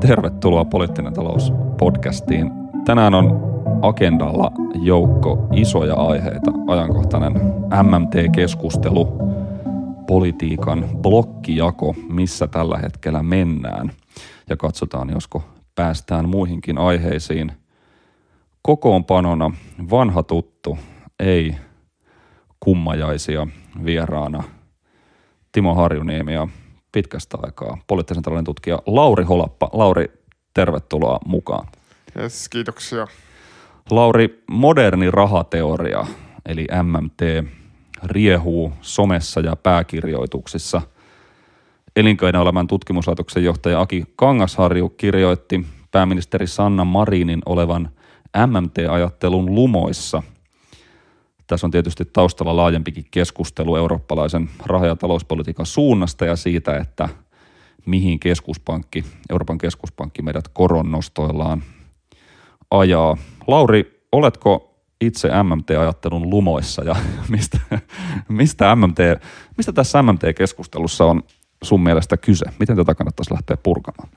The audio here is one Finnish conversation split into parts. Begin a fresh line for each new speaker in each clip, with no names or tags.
Tervetuloa Poliittinen talous podcastiin. Tänään on agendalla joukko isoja aiheita. Ajankohtainen MMT-keskustelu, politiikan blokkijako, missä tällä hetkellä mennään. Ja katsotaan, josko päästään muihinkin aiheisiin. Kokoonpanona vanha tuttu, ei kummajaisia vieraana. Timo Harjuniemi ja pitkästä aikaa poliittisen talouden tutkija Lauri Holappa. Lauri, tervetuloa mukaan.
Yes, kiitoksia.
Lauri, moderni rahateoria, eli MMT, riehuu somessa ja pääkirjoituksissa. Elinkeinoelämän tutkimuslaitoksen johtaja Aki Kangasharju kirjoitti pääministeri Sanna Marinin olevan MMT-ajattelun lumoissa – tässä on tietysti taustalla laajempikin keskustelu eurooppalaisen raha- ja talouspolitiikan suunnasta ja siitä, että mihin keskuspankki, Euroopan keskuspankki meidät koronnostoillaan ajaa. Lauri, oletko itse MMT-ajattelun lumoissa ja mistä, mistä, MMT, mistä tässä MMT-keskustelussa on sun mielestä kyse? Miten tätä kannattaisi lähteä purkamaan?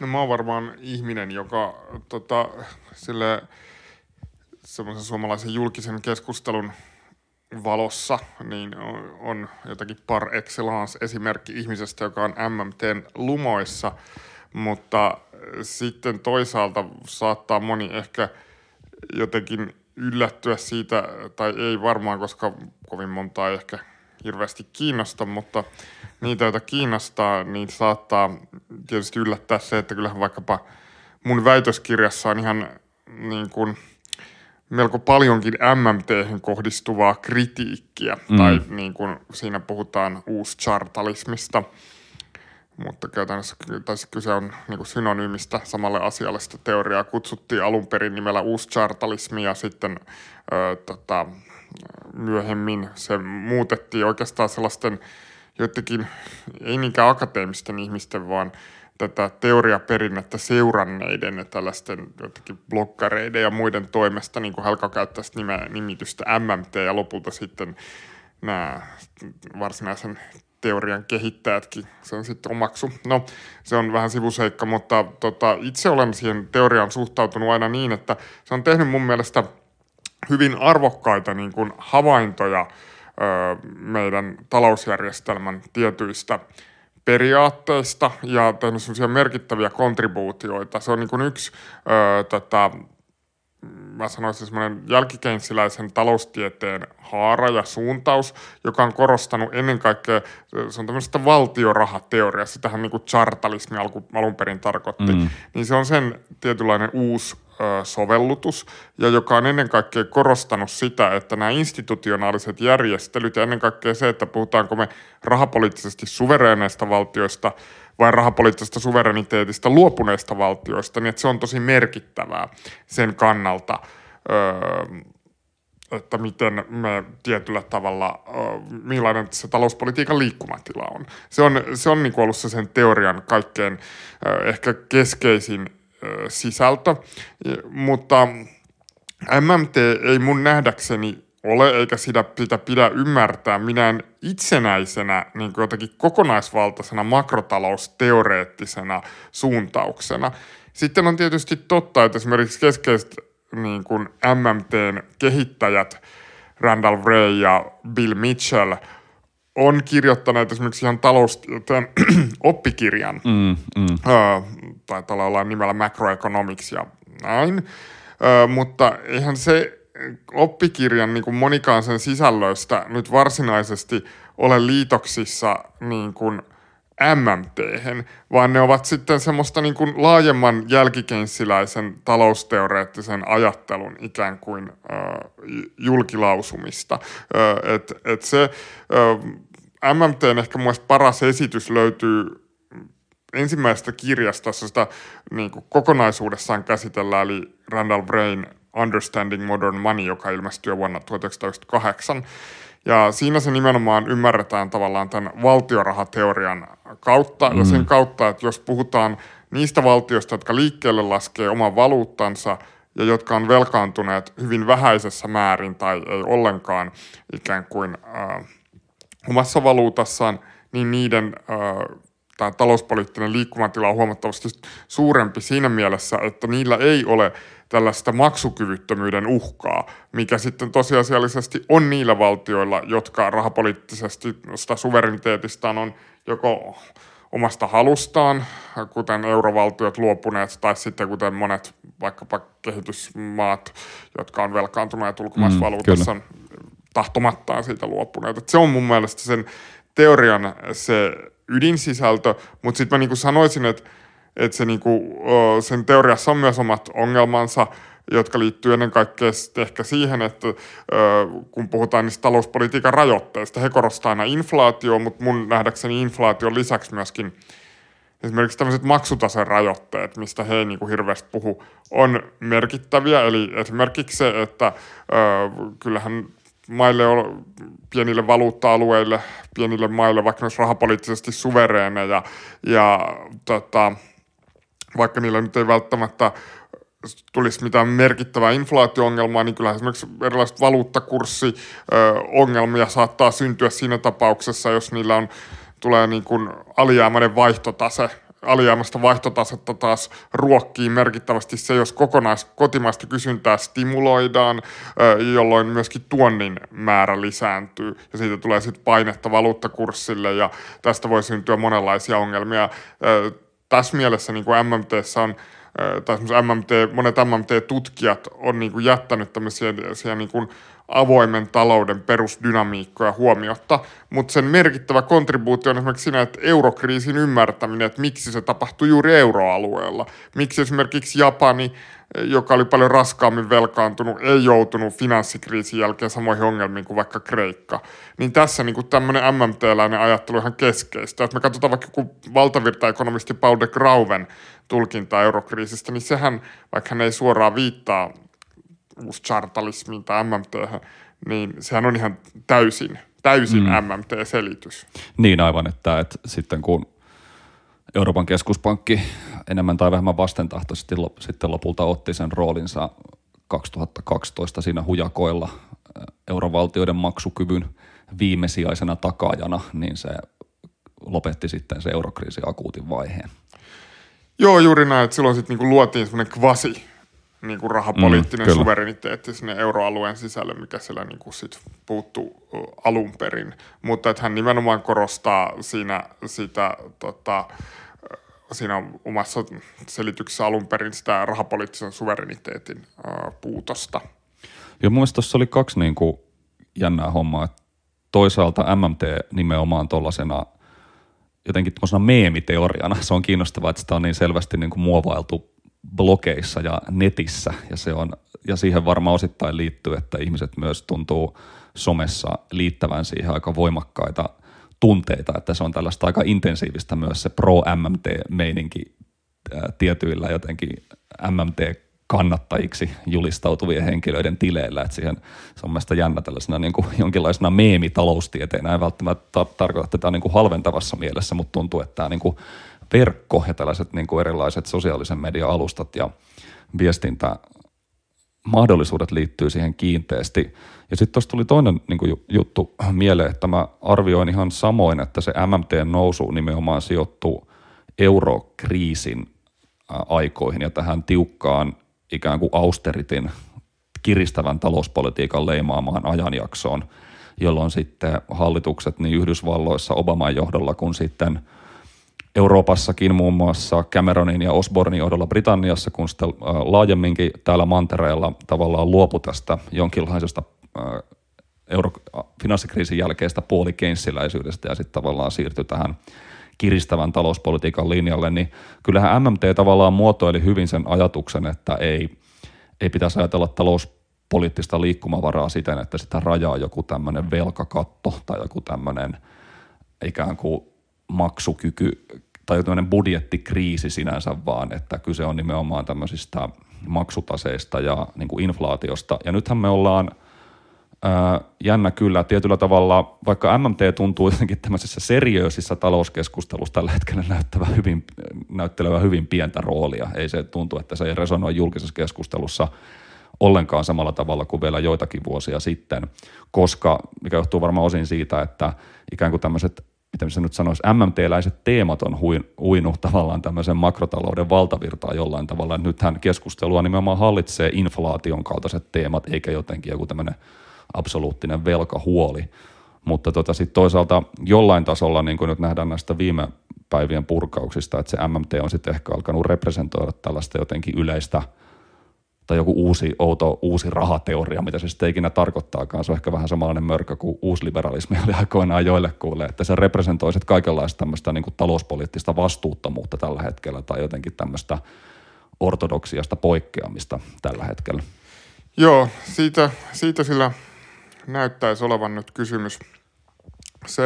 No mä oon varmaan ihminen, joka tota, sille semmoisen suomalaisen julkisen keskustelun valossa, niin on jotakin par excellence esimerkki ihmisestä, joka on MMTn lumoissa, mutta sitten toisaalta saattaa moni ehkä jotenkin yllättyä siitä, tai ei varmaan, koska kovin monta ei ehkä hirveästi kiinnosta, mutta niitä, joita kiinnostaa, niin saattaa tietysti yllättää se, että kyllähän vaikkapa mun väitöskirjassa on ihan niin kuin – melko paljonkin MMT kohdistuvaa kritiikkiä, mm. tai niin kuin siinä puhutaan uuschartalismista, mutta käytännössä tässä kyse on niin kuin synonyymistä samalle asialle. Sitä teoriaa kutsuttiin alun perin nimellä uuschartalismi ja sitten ö, tota, myöhemmin se muutettiin oikeastaan sellaisten jotenkin, ei niinkään akateemisten ihmisten, vaan tätä teoriaperinnettä seuranneiden ja tällaisten jotenkin blokkareiden ja muiden toimesta, niin kuin Helka käyttää nimitystä MMT ja lopulta sitten nämä varsinaisen teorian kehittäjätkin sen sitten omaksu. No, se on vähän sivuseikka, mutta tota, itse olen siihen teoriaan suhtautunut aina niin, että se on tehnyt mun mielestä hyvin arvokkaita niin kuin havaintoja ö, meidän talousjärjestelmän tietyistä periaatteista ja tehnyt sellaisia merkittäviä kontribuutioita. Se on niin kuin yksi öö, tota, mä sanoisin semmoinen jälkikeinsiläisen taloustieteen haara ja suuntaus, joka on korostanut ennen kaikkea, se on tämmöistä valtiorahateoria, sitähän niin kuin chartalismi alun perin tarkoitti, mm. niin se on sen tietynlainen uusi sovellutus ja joka on ennen kaikkea korostanut sitä, että nämä institutionaaliset järjestelyt ja ennen kaikkea se, että puhutaanko me rahapoliittisesti suvereeneista valtioista vai rahapoliittisesta suvereniteetista luopuneista valtioista, niin että se on tosi merkittävää sen kannalta, että miten me tietyllä tavalla, millainen se talouspolitiikan liikkumatila on. Se on, se on niin ollut se sen teorian kaikkein ehkä keskeisin sisältö, mutta MMT ei mun nähdäkseni ole, eikä sitä, sitä pidä ymmärtää minään itsenäisenä niin kuin jotenkin kokonaisvaltaisena makrotalousteoreettisena suuntauksena. Sitten on tietysti totta, että esimerkiksi keskeiset niin kuin MMTn kehittäjät Randall Wray ja Bill Mitchell – on kirjoittaneet esimerkiksi ihan taloustieteen oppikirjan, mm, mm. Taitaa olla nimellä Macroeconomics ja näin, Ö, mutta eihän se oppikirjan niin kuin monikaan sen sisällöistä nyt varsinaisesti ole liitoksissa niin kuin MMT, vaan ne ovat sitten semmoista niin kuin laajemman jälkikeinsiläisen talousteoreettisen ajattelun ikään kuin äh, julkilausumista. Äh, et, et se äh, MMTn ehkä mun paras esitys löytyy ensimmäisestä kirjasta, jossa sitä niin kuin kokonaisuudessaan käsitellään, eli Randall Brain Understanding Modern Money, joka ilmestyi vuonna 1998. Ja siinä se nimenomaan ymmärretään tavallaan tämän valtiorahateorian kautta mm. ja sen kautta, että jos puhutaan niistä valtioista, jotka liikkeelle laskee oman valuuttansa ja jotka on velkaantuneet hyvin vähäisessä määrin tai ei ollenkaan ikään kuin äh, omassa valuutassaan, niin niiden ö, tämä talouspoliittinen liikkumatila on huomattavasti suurempi siinä mielessä, että niillä ei ole tällaista maksukyvyttömyyden uhkaa, mikä sitten tosiasiallisesti on niillä valtioilla, jotka rahapoliittisesti sitä suvereniteetistaan on joko omasta halustaan, kuten eurovaltiot luopuneet, tai sitten kuten monet vaikkapa kehitysmaat, jotka on velkaantuneet ulkomaisvaluutassa, mm, tahtomattaan siitä luopuneet. Et se on mun mielestä sen teorian se ydinsisältö, mutta sitten mä niinku sanoisin, että et se niinku, sen teoriassa on myös omat ongelmansa, jotka liittyy ennen kaikkea ehkä siihen, että kun puhutaan niistä talouspolitiikan rajoitteista, he korostaa aina inflaatio, mutta mun nähdäkseni inflaation lisäksi myöskin esimerkiksi tämmöiset maksutasen rajoitteet, mistä he ei niin kuin hirveästi puhu, on merkittäviä. Eli esimerkiksi se, että ö, kyllähän maille, pienille valuutta-alueille, pienille maille, vaikka olisi rahapoliittisesti suvereeneja ja tota, vaikka niillä nyt ei välttämättä tulisi mitään merkittävää inflaatio-ongelmaa, niin kyllä esimerkiksi erilaiset valuuttakurssiongelmia saattaa syntyä siinä tapauksessa, jos niillä on, tulee niin kuin alijäämäinen vaihtotase alijäämästä vaihtotasetta taas ruokkii merkittävästi se, jos kokonais kotimaista kysyntää stimuloidaan, jolloin myöskin tuonnin määrä lisääntyy ja siitä tulee sitten painetta valuuttakurssille ja tästä voi syntyä monenlaisia ongelmia. Tässä mielessä niin kuin MMTssä on tai MMT, monet MMT-tutkijat on niin kuin jättänyt tämmöisiä niin kuin avoimen talouden perusdynamiikkoja huomiotta, mutta sen merkittävä kontribuutio on esimerkiksi siinä, että eurokriisin ymmärtäminen, että miksi se tapahtui juuri euroalueella. Miksi esimerkiksi Japani, joka oli paljon raskaammin velkaantunut, ei joutunut finanssikriisin jälkeen samoihin ongelmiin kuin vaikka Kreikka. Niin tässä niin tämmöinen MMT-läinen ajattelu ihan keskeistä. Jos me katsotaan vaikka joku valtavirtaekonomisti Paul de Grauven tulkinta eurokriisistä, niin sehän, vaikka hän ei suoraan viittaa uuschartalismiin tai MMT, niin sehän on ihan täysin, täysin mm. MMT-selitys.
Niin aivan, että, että sitten kun Euroopan keskuspankki enemmän tai vähemmän vastentahtoisesti sitten lopulta otti sen roolinsa 2012 siinä hujakoilla eurovaltioiden maksukyvyn viimesijaisena takaajana, niin se lopetti sitten se eurokriisin akuutin vaiheen.
Joo, juuri näin, että silloin sitten niinku luotiin semmoinen kvasi niin kuin rahapoliittinen mm, suvereniteetti sinne euroalueen sisälle, mikä siellä niin kuin sit puuttuu alun perin. Mutta että hän nimenomaan korostaa siinä, sitä, tota, siinä omassa selityksessä alun perin sitä rahapoliittisen suvereniteetin uh, puutosta.
Joo, mun mielestä tuossa oli kaksi niin kuin jännää hommaa. Että toisaalta MMT nimenomaan tuollaisena jotenkin meemiteoriana. Se on kiinnostavaa, että sitä on niin selvästi niin kuin muovailtu blogeissa ja netissä ja, se on, ja siihen varmaan osittain liittyy, että ihmiset myös tuntuu somessa liittävän siihen aika voimakkaita tunteita, että se on tällaista aika intensiivistä myös se pro-MMT-meininki tietyillä jotenkin MMT kannattajiksi julistautuvien henkilöiden tileillä, että siihen se on mielestäni jännä tällaisena niin kuin jonkinlaisena meemitaloustieteenä, ei välttämättä ta- tarkoita tätä niin kuin halventavassa mielessä, mutta tuntuu, että tämä niin kuin verkko ja tällaiset niin kuin erilaiset sosiaalisen median alustat ja viestintä mahdollisuudet liittyy siihen kiinteästi. Ja sitten tuossa tuli toinen niin kuin juttu mieleen, että mä arvioin ihan samoin, että se MMT-nousu nimenomaan sijoittuu eurokriisin aikoihin ja tähän tiukkaan ikään kuin austeritin kiristävän talouspolitiikan leimaamaan ajanjaksoon, jolloin sitten hallitukset niin Yhdysvalloissa Obaman johdolla kuin sitten – Euroopassakin muun muassa Cameronin ja Osbornin johdolla Britanniassa, kun sitten laajemminkin täällä mantereella tavallaan luopu tästä jonkinlaisesta euro, finanssikriisin jälkeistä puolikeinssiläisyydestä ja sitten tavallaan siirtyi tähän kiristävän talouspolitiikan linjalle, niin kyllähän MMT tavallaan muotoili hyvin sen ajatuksen, että ei, ei pitäisi ajatella talouspoliittista liikkumavaraa siten, että sitä rajaa joku tämmöinen velkakatto tai joku tämmöinen ikään kuin maksukyky tai budjettikriisi sinänsä vaan, että kyse on nimenomaan tämmöisistä maksutaseista ja niin kuin inflaatiosta. Ja nythän me ollaan ää, jännä kyllä tietyllä tavalla, vaikka MMT tuntuu jotenkin tämmöisessä seriöisissä talouskeskustelussa tällä hetkellä näyttävä hyvin, näyttelevä hyvin pientä roolia. Ei se tuntu, että se ei resonoi julkisessa keskustelussa ollenkaan samalla tavalla kuin vielä joitakin vuosia sitten, koska, mikä johtuu varmaan osin siitä, että ikään kuin tämmöiset miten se nyt sanoisi, MMT-läiset teemat on uinut tavallaan tämmöisen makrotalouden valtavirtaa jollain tavalla. Nythän keskustelua nimenomaan hallitsee inflaation kaltaiset teemat, eikä jotenkin joku tämmöinen absoluuttinen velkahuoli. Mutta tota sitten toisaalta jollain tasolla, niin kuin nyt nähdään näistä viime päivien purkauksista, että se MMT on sitten ehkä alkanut representoida tällaista jotenkin yleistä – tai joku uusi, outo, uusi rahateoria, mitä se sitten ikinä tarkoittaakaan. Se on ehkä vähän samanlainen mörkö kuin uusliberalismi oli aikoinaan joille kuulle, että se representoi sitten kaikenlaista tämmöistä niin talouspoliittista vastuuttomuutta tällä hetkellä tai jotenkin tämmöistä ortodoksiasta poikkeamista tällä hetkellä.
Joo, siitä, siitä sillä näyttäisi olevan nyt kysymys. Se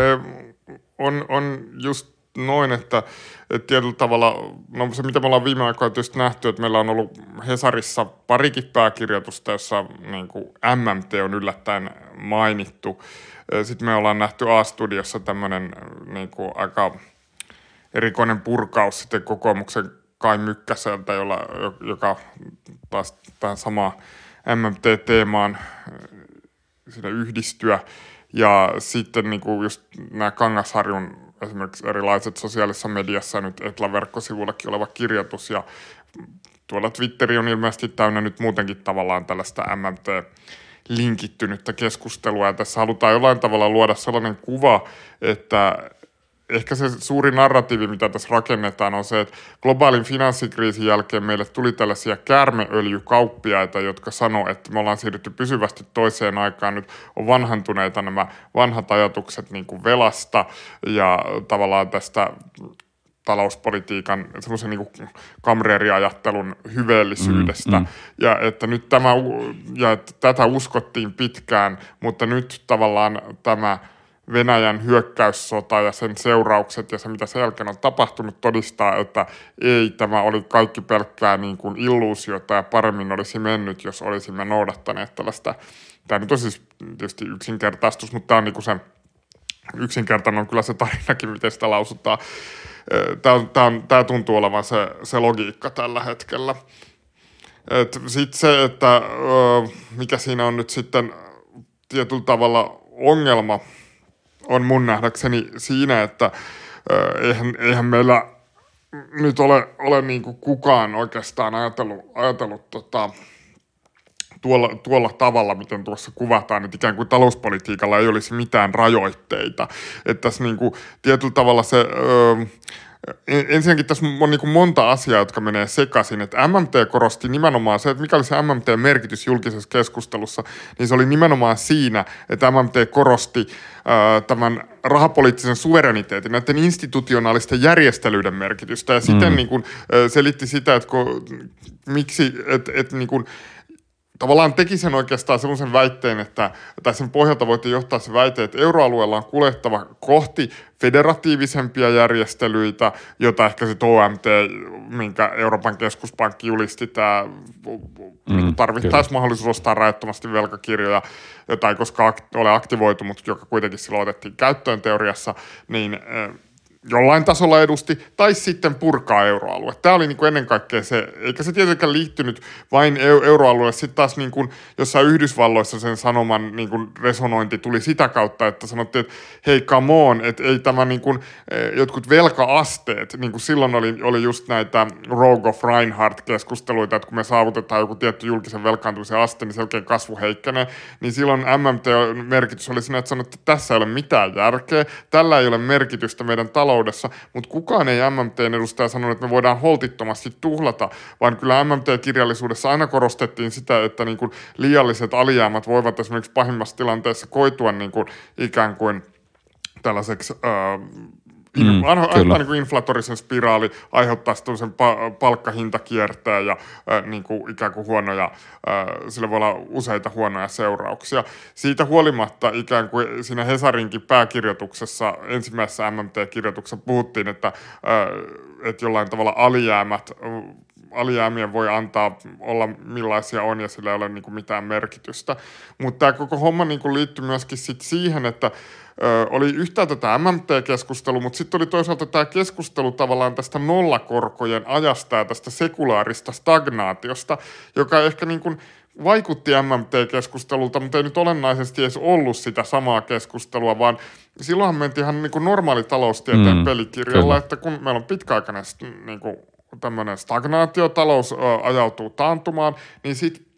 on, on just noin, että, että tietyllä tavalla, no se mitä me ollaan viime aikoina tietysti nähty, että meillä on ollut Hesarissa parikin pääkirjoitusta, jossa niin kuin MMT on yllättäen mainittu. Sitten me ollaan nähty A-studiossa tämmöinen niin kuin aika erikoinen purkaus sitten kokoomuksen Kai Mykkäseltä, jolla, joka taas tähän samaan MMT-teemaan siinä yhdistyä. Ja sitten niin kuin just nämä Kangasharjun esimerkiksi erilaiset sosiaalisessa mediassa nyt Etla-verkkosivullakin oleva kirjoitus ja tuolla Twitteri on ilmeisesti täynnä nyt muutenkin tavallaan tällaista MMT linkittynyttä keskustelua. Ja tässä halutaan jollain tavalla luoda sellainen kuva, että ehkä se suuri narratiivi, mitä tässä rakennetaan, on se, että globaalin finanssikriisin jälkeen meille tuli tällaisia kärmeöljykauppiaita, jotka sanoo, että me ollaan siirrytty pysyvästi toiseen aikaan. Nyt on vanhantuneita nämä vanhat ajatukset niin kuin velasta ja tavallaan tästä talouspolitiikan semmoisen niin kamreeriajattelun hyveellisyydestä. Mm, mm. Ja että nyt tämä, ja että tätä uskottiin pitkään, mutta nyt tavallaan tämä – Venäjän hyökkäyssota ja sen seuraukset ja se, mitä sen jälkeen on tapahtunut, todistaa, että ei tämä oli kaikki pelkkää niin kuin illuusiota ja paremmin olisi mennyt, jos olisimme noudattaneet tällaista. Tämä nyt on siis tietysti yksinkertaistus, mutta tämä on niin kuin se yksinkertainen on kyllä se tarinakin, miten sitä lausutaan. Tämä, on, tämä, on, tämä tuntuu olevan se, se logiikka tällä hetkellä. Sitten se, että mikä siinä on nyt sitten tietyllä tavalla ongelma – on mun nähdäkseni siinä, että eihän, eihän meillä nyt ole, ole niin kuin kukaan oikeastaan ajatellut, ajatellut tota, tuolla, tuolla tavalla, miten tuossa kuvataan, että ikään kuin talouspolitiikalla ei olisi mitään rajoitteita. Että tässä niin kuin, tietyllä tavalla se... Öö, ensinnäkin tässä on niin monta asiaa, jotka menee sekaisin. Että MMT korosti nimenomaan se, että mikä oli se MMT-merkitys julkisessa keskustelussa, niin se oli nimenomaan siinä, että MMT korosti äh, tämän rahapoliittisen suvereniteetin, näiden institutionaalisten järjestelyiden merkitystä. Ja siten mm. niin kuin, selitti sitä, että kun, miksi, että, että niin kuin, tavallaan teki sen oikeastaan sellaisen väitteen, että, tai sen pohjalta voitte johtaa se väite, että euroalueella on kuljettava kohti federatiivisempia järjestelyitä, jota ehkä se OMT, minkä Euroopan keskuspankki julisti, tämä mm, tarvittaisiin mahdollisuus ostaa rajattomasti velkakirjoja, jota ei koskaan ole aktivoitu, mutta joka kuitenkin silloin otettiin käyttöön teoriassa, niin jollain tasolla edusti, tai sitten purkaa euroalue. Tämä oli niin kuin ennen kaikkea se, eikä se tietenkään liittynyt vain euroalueelle, sitten taas niin kuin jossain Yhdysvalloissa sen sanoman niin kuin resonointi tuli sitä kautta, että sanottiin, että hei come on, että ei tämä niin kuin, eh, jotkut velkaasteet, niin kuin silloin oli, oli just näitä Rogue of Reinhardt-keskusteluita, että kun me saavutetaan joku tietty julkisen velkaantumisen aste, niin selkeä kasvu heikkenee, niin silloin MMT-merkitys oli siinä, että sanottiin, että tässä ei ole mitään järkeä, tällä ei ole merkitystä meidän talous taloudessa, mutta kukaan ei MMTn edustaja sanonut, että me voidaan holtittomasti tuhlata, vaan kyllä MMT-kirjallisuudessa aina korostettiin sitä, että niin kuin liialliset alijäämät voivat esimerkiksi pahimmassa tilanteessa koitua niin kuin ikään kuin tällaiseksi äh, Mm, aina niin kuin inflatorisen spiraali aiheuttaa sen pa- palkkahintakierteen ja äh, niin kuin ikään kuin huonoja, äh, sillä voi olla useita huonoja seurauksia. Siitä huolimatta ikään kuin siinä Hesarinkin pääkirjoituksessa, ensimmäisessä MMT-kirjoituksessa puhuttiin, että, äh, että jollain tavalla alijäämät alijäämien voi antaa olla millaisia on ja sillä ei ole niin kuin mitään merkitystä. Mutta tämä koko homma niin kuin liittyy myöskin sit siihen, että ö, oli yhtäältä tämä MMT-keskustelu, mutta sitten oli toisaalta tämä keskustelu tavallaan tästä nollakorkojen ajasta ja tästä sekulaarista stagnaatiosta, joka ehkä niin kuin vaikutti MMT-keskustelulta, mutta ei nyt olennaisesti edes ollut sitä samaa keskustelua, vaan silloinhan mentiin ihan niin kuin normaali taloustieteen mm, pelikirjalla, kyllä. että kun meillä on pitkäaikainen niin kuin tämmöinen stagnaatiotalous ajautuu taantumaan, niin sitten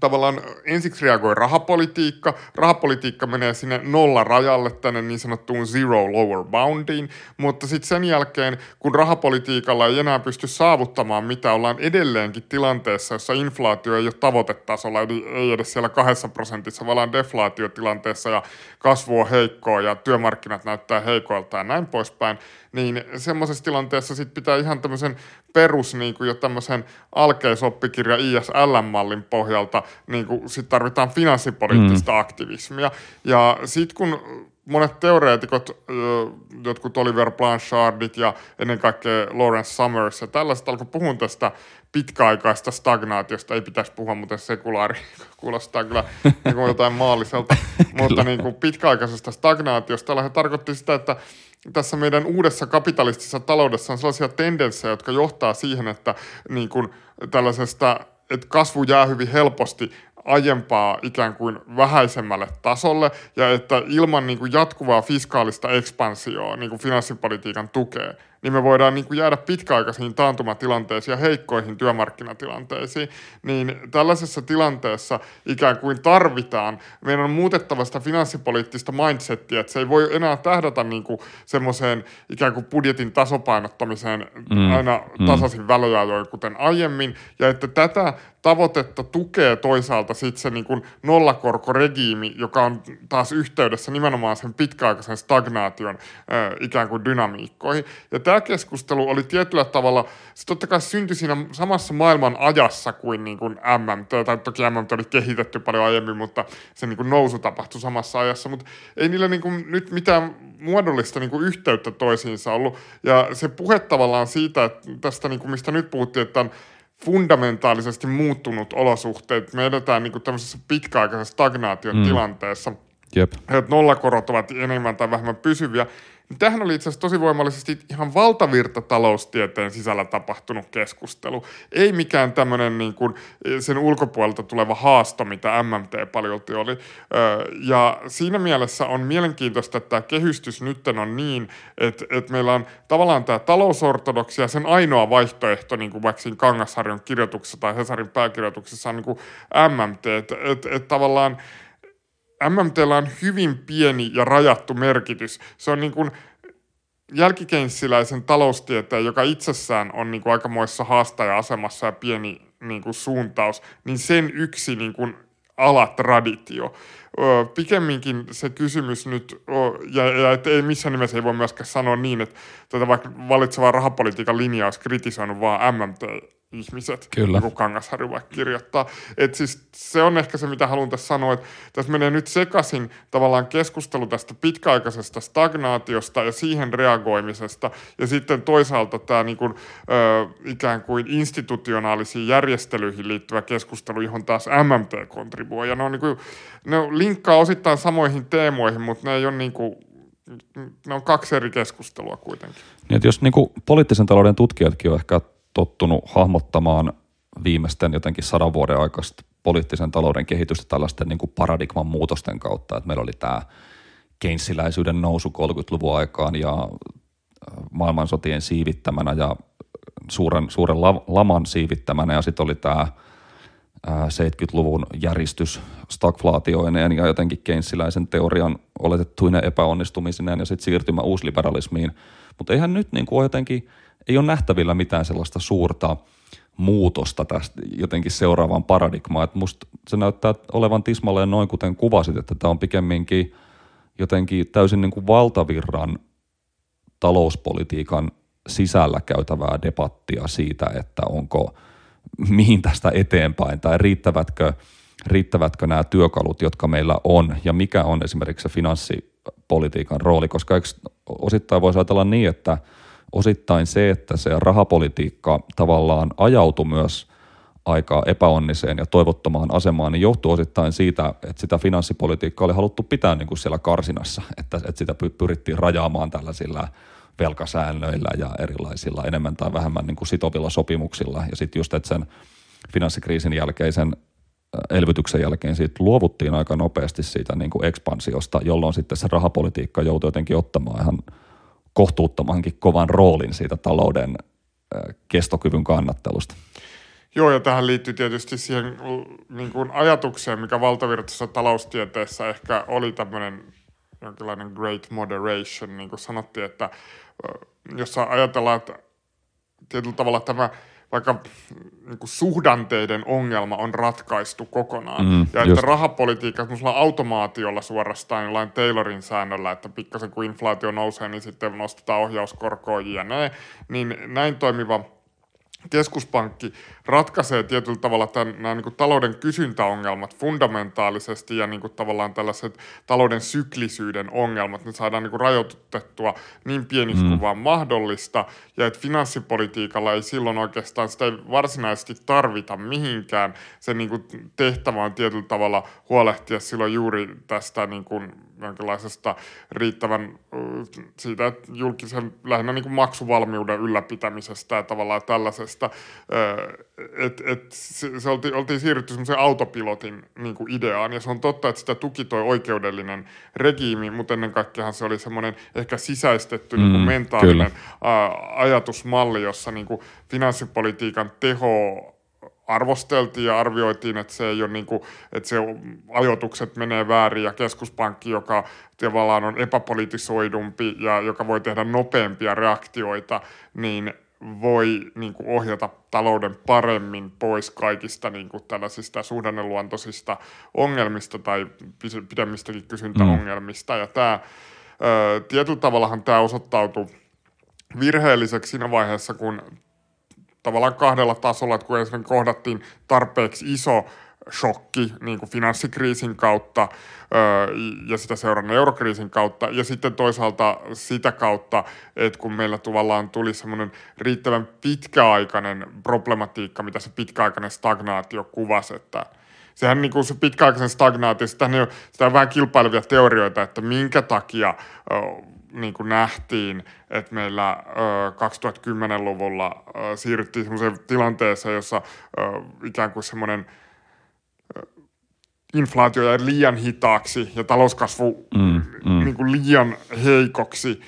tavallaan ensiksi reagoi rahapolitiikka. Rahapolitiikka menee sinne nolla rajalle tänne niin sanottuun zero lower boundiin, mutta sitten sen jälkeen, kun rahapolitiikalla ei enää pysty saavuttamaan mitä, ollaan edelleenkin tilanteessa, jossa inflaatio ei ole tavoitetasolla, eli ei edes siellä kahdessa prosentissa, vaan ollaan deflaatiotilanteessa ja kasvu on heikkoa ja työmarkkinat näyttää heikoilta ja näin poispäin, niin semmoisessa tilanteessa sitten pitää ihan tämmöisen perus niin kuin jo tämmöisen alkeisoppikirja ISL-mallin pohjalta niin kuin sit tarvitaan finanssipoliittista mm. aktivismia. Ja sitten kun monet teoreetikot, jotkut Oliver Blanchardit ja ennen kaikkea Lawrence Summers ja tällaiset alkoi puhua tästä pitkäaikaista stagnaatiosta. Ei pitäisi puhua, mutta sekulaari kuulostaa kyllä niin kuin jotain maalliselta. mutta niin kuin pitkäaikaisesta stagnaatiosta. He tarkoitti sitä, että tässä meidän uudessa kapitalistisessa taloudessa on sellaisia tendenssejä, jotka johtaa siihen, että niin kuin tällaisesta, että kasvu jää hyvin helposti aiempaa ikään kuin vähäisemmälle tasolle ja että ilman niin kuin jatkuvaa fiskaalista ekspansioa niin kuin finanssipolitiikan tukea – niin me voidaan niin kuin jäädä pitkäaikaisiin taantumatilanteisiin ja heikkoihin työmarkkinatilanteisiin, niin tällaisessa tilanteessa ikään kuin tarvitaan, meidän on muutettava sitä finanssipoliittista mindsettiä, että se ei voi enää tähdätä niin kuin semmoiseen ikään kuin budjetin tasapainottamiseen mm. aina mm. tasaisin mm. väliajoin kuten aiemmin, ja että tätä tavoitetta tukee toisaalta sitten se niin kuin nollakorkoregiimi, joka on taas yhteydessä nimenomaan sen pitkäaikaisen stagnaation äh, ikään kuin dynamiikkoihin. Ja tämä keskustelu oli tietyllä tavalla, se totta kai syntyi siinä samassa maailman ajassa kuin, niin kuin MMT, tai toki MMT oli kehitetty paljon aiemmin, mutta se niin kuin nousu tapahtui samassa ajassa, mutta ei niillä niin kuin nyt mitään muodollista niin kuin yhteyttä toisiinsa ollut. Ja se puhe tavallaan siitä, että tästä niin kuin mistä nyt puhuttiin, että on fundamentaalisesti muuttunut olosuhteet. Me edetään niin kuin tämmöisessä pitkäaikaisessa stagnaation mm. tilanteessa.
Jep.
Että nollakorot ovat enemmän tai vähemmän pysyviä. Niin tähän oli itse asiassa tosi voimallisesti ihan valtavirta taloustieteen sisällä tapahtunut keskustelu. Ei mikään tämmöinen niin kuin sen ulkopuolelta tuleva haasto, mitä MMT paljolti oli. Ja siinä mielessä on mielenkiintoista, että tämä kehystys nyt on niin, että, että meillä on tavallaan tämä talousortodoksia, sen ainoa vaihtoehto, niin kuin vaikka siinä Kangasharjon kirjoituksessa tai Hesarin pääkirjoituksessa on niin kuin MMT, että, että, että tavallaan – MMTllä on hyvin pieni ja rajattu merkitys. Se on niin kuin jälkikeinssiläisen taloustieteen, joka itsessään on niin kuin aikamoissa haastaja-asemassa ja pieni niin kuin suuntaus, niin sen yksi niin kuin alatraditio. Pikemminkin se kysymys nyt, ja, ja että ei missään nimessä ei voi myöskään sanoa niin, että tätä vaikka valitsevaa rahapolitiikan linjaa olisi kritisoinut vaan MMT ihmiset, Kyllä. niin Kangasharju vaikka kirjoittaa. Et siis se on ehkä se, mitä haluan tässä sanoa, että tässä menee nyt sekaisin tavallaan keskustelu tästä pitkäaikaisesta stagnaatiosta ja siihen reagoimisesta, ja sitten toisaalta tämä niin kuin, ö, ikään kuin institutionaalisiin järjestelyihin liittyvä keskustelu, johon taas MMT kontribuoi, ja ne, on niin kuin, ne linkkaa osittain samoihin teemoihin, mutta ne ei ole niin kuin, ne on kaksi eri keskustelua kuitenkin.
Niin, että jos niin kuin poliittisen talouden tutkijatkin on ehkä tottunut hahmottamaan viimeisten jotenkin sadan vuoden aikaista poliittisen talouden kehitystä tällaisten niin kuin paradigman muutosten kautta, että meillä oli tämä keinsiläisyyden nousu 30-luvun aikaan ja äh, maailmansotien siivittämänä ja suuren, suuren laman siivittämänä ja sitten oli tämä 70-luvun äh, järjestys stagflaatioineen ja jotenkin keinsiläisen teorian oletettuinen epäonnistumisineen ja sitten siirtymä uusliberalismiin. Mutta eihän nyt niin kuin jotenkin – ei ole nähtävillä mitään sellaista suurta muutosta tästä jotenkin seuraavaan paradigmaan. Että musta se näyttää olevan tismalleen noin, kuten kuvasit, että tämä on pikemminkin jotenkin täysin niin kuin valtavirran talouspolitiikan sisällä käytävää debattia siitä, että onko mihin tästä eteenpäin tai riittävätkö, riittävätkö nämä työkalut, jotka meillä on ja mikä on esimerkiksi se finanssipolitiikan rooli, koska osittain voisi ajatella niin, että – osittain se, että se rahapolitiikka tavallaan ajautui myös aika epäonniseen ja toivottomaan asemaan, niin johtuu osittain siitä, että sitä finanssipolitiikkaa oli haluttu pitää niin kuin siellä karsinassa, että, että sitä pyrittiin rajaamaan tällaisilla velkasäännöillä ja erilaisilla enemmän tai vähemmän niin kuin sitovilla sopimuksilla. Ja sitten just, että sen finanssikriisin jälkeisen elvytyksen jälkeen siitä luovuttiin aika nopeasti siitä niin kuin ekspansiosta, jolloin sitten se rahapolitiikka joutui jotenkin ottamaan ihan kohtuuttomankin kovan roolin siitä talouden kestokyvyn kannattelusta.
Joo, ja tähän liittyy tietysti siihen niin kuin ajatukseen, mikä valtavirtaisessa taloustieteessä ehkä oli tämmöinen jonkinlainen great moderation, niin kuin sanottiin, että jos ajatellaan, että tietyllä tavalla tämä vaikka niin kuin suhdanteiden ongelma on ratkaistu kokonaan. Mm, ja että just. rahapolitiikka automaatiolla suorastaan jollain Taylorin säännöllä, että pikkasen kun inflaatio nousee, niin sitten nostetaan ohjauskorkoa ja näin, niin näin toimiva – keskuspankki ratkaisee tietyllä tavalla tämän, nämä niin kuin talouden kysyntäongelmat fundamentaalisesti ja niin kuin tavallaan tällaiset talouden syklisyyden ongelmat, ne saadaan niin kuin rajoitettua niin pieniksi mm. kuin vaan mahdollista ja että finanssipolitiikalla ei silloin oikeastaan sitä ei varsinaisesti tarvita mihinkään. Se niin kuin tehtävä on tietyllä tavalla huolehtia silloin juuri tästä niin kuin jonkinlaisesta riittävän siitä julkisen lähinnä niin kuin maksuvalmiuden ylläpitämisestä ja tavallaan tällaisesta, että et, se, se oltiin, oltiin siirrytty semmoisen autopilotin niin kuin ideaan ja se on totta, että sitä tuki toi oikeudellinen regiimi, mutta ennen kaikkea se oli semmoinen ehkä sisäistetty mm, niin kuin mentaalinen kyllä. ajatusmalli, jossa niin kuin finanssipolitiikan teho arvosteltiin ja arvioitiin, että se ei ole niin kuin, että se ajoitukset menee väärin ja keskuspankki, joka tavallaan on epäpolitisoidumpi ja joka voi tehdä nopeampia reaktioita, niin voi niin kuin ohjata talouden paremmin pois kaikista niin kuin tällaisista suhdanneluontoisista ongelmista tai pidemmistäkin kysyntäongelmista. Mm. Ja tämä, tietyllä tavallahan tämä osoittautui virheelliseksi siinä vaiheessa, kun tavallaan kahdella tasolla, että kun ensin kohdattiin tarpeeksi iso shokki niin kuin finanssikriisin kautta ja sitä seuranneen eurokriisin kautta. Ja sitten toisaalta sitä kautta, että kun meillä tavallaan tuli semmoinen riittävän pitkäaikainen problematiikka, mitä se pitkäaikainen stagnaatio kuvasi, että sehän niin kuin se pitkäaikaisen stagnaatio, sitä on, sitä on vähän kilpailevia teorioita, että minkä takia niin kuin nähtiin, että meillä ö, 2010-luvulla ö, siirryttiin semmoiseen tilanteeseen, jossa ikään kuin semmoinen inflaatio jäi liian hitaaksi ja talouskasvu mm, mm. Niin kuin liian heikoksi.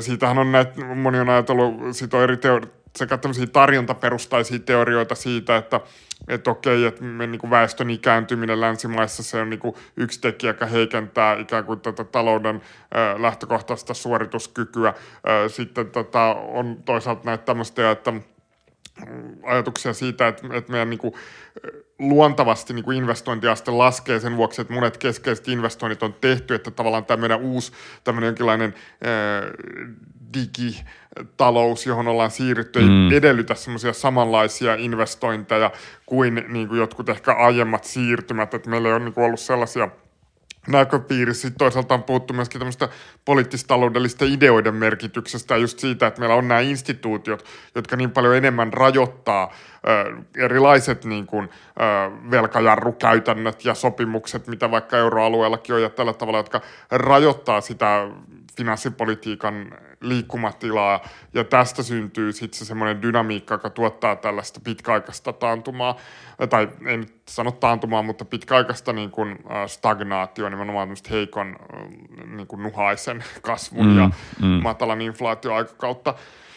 Siitähän on näitä, moni on ajatellut, siitä on eri teori- sekä tämmöisiä tarjontaperustaisia teorioita siitä, että että okei, että me niin kuin väestön ikääntyminen länsimaissa se on niin kuin yksi tekijä, joka heikentää ikään kuin tätä talouden ää, lähtökohtaista suorituskykyä. Ää, sitten tota, on toisaalta näitä tämmöistä, että ajatuksia siitä, että, että meidän niin kuin, luontavasti niin kuin investointiaste laskee sen vuoksi, että monet keskeiset investoinnit on tehty, että tavallaan tämä meidän uusi tämmöinen jonkinlainen ää, digitalous, johon ollaan siirrytty, ei mm. edellytä semmoisia samanlaisia investointeja kuin, niin kuin jotkut ehkä aiemmat siirtymät, että meillä ei ole niin kuin ollut sellaisia – näköpiirissä. Sitten toisaalta on puhuttu myöskin tämmöistä poliittistaloudellista ideoiden merkityksestä just siitä, että meillä on nämä instituutiot, jotka niin paljon enemmän rajoittaa erilaiset niin kuin, äh, velkajarrukäytännöt ja sopimukset, mitä vaikka euroalueellakin on ja tällä tavalla, jotka rajoittaa sitä finanssipolitiikan liikkumatilaa, ja tästä syntyy sitten se semmoinen dynamiikka, joka tuottaa tällaista pitkäaikaista taantumaa, tai en nyt sano taantumaa, mutta pitkäaikaista niin kuin, stagnaatio, nimenomaan heikon niin kuin nuhaisen kasvun mm, ja mm. matalan inflaatioaikakautta.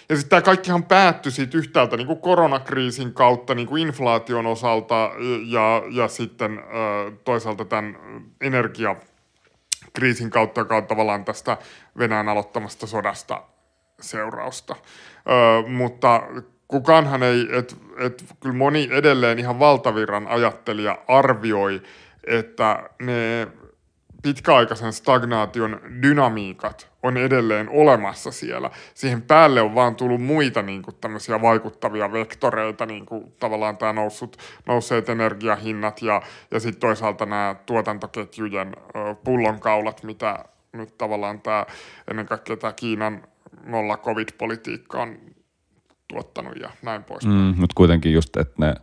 Ja sitten tämä kaikkihan päättyi siitä yhtäältä niin kuin koronakriisin kautta niin kuin inflaation osalta ja, ja sitten toisaalta tämän energia kriisin kautta, joka on tavallaan tästä Venäjän aloittamasta sodasta seurausta. Ö, mutta kukaanhan ei, että et, kyllä moni edelleen ihan valtavirran ajattelija arvioi, että ne pitkäaikaisen stagnaation dynamiikat on edelleen olemassa siellä. Siihen päälle on vaan tullut muita niin kuin tämmöisiä vaikuttavia vektoreita, niin kuin tavallaan tämä noussut, nousseet energiahinnat ja, ja sitten toisaalta nämä tuotantoketjujen pullonkaulat, mitä nyt tavallaan tämä ennen kaikkea tämä Kiinan nolla covid-politiikka on tuottanut ja näin pois.
Mm, mutta kuitenkin just, että ne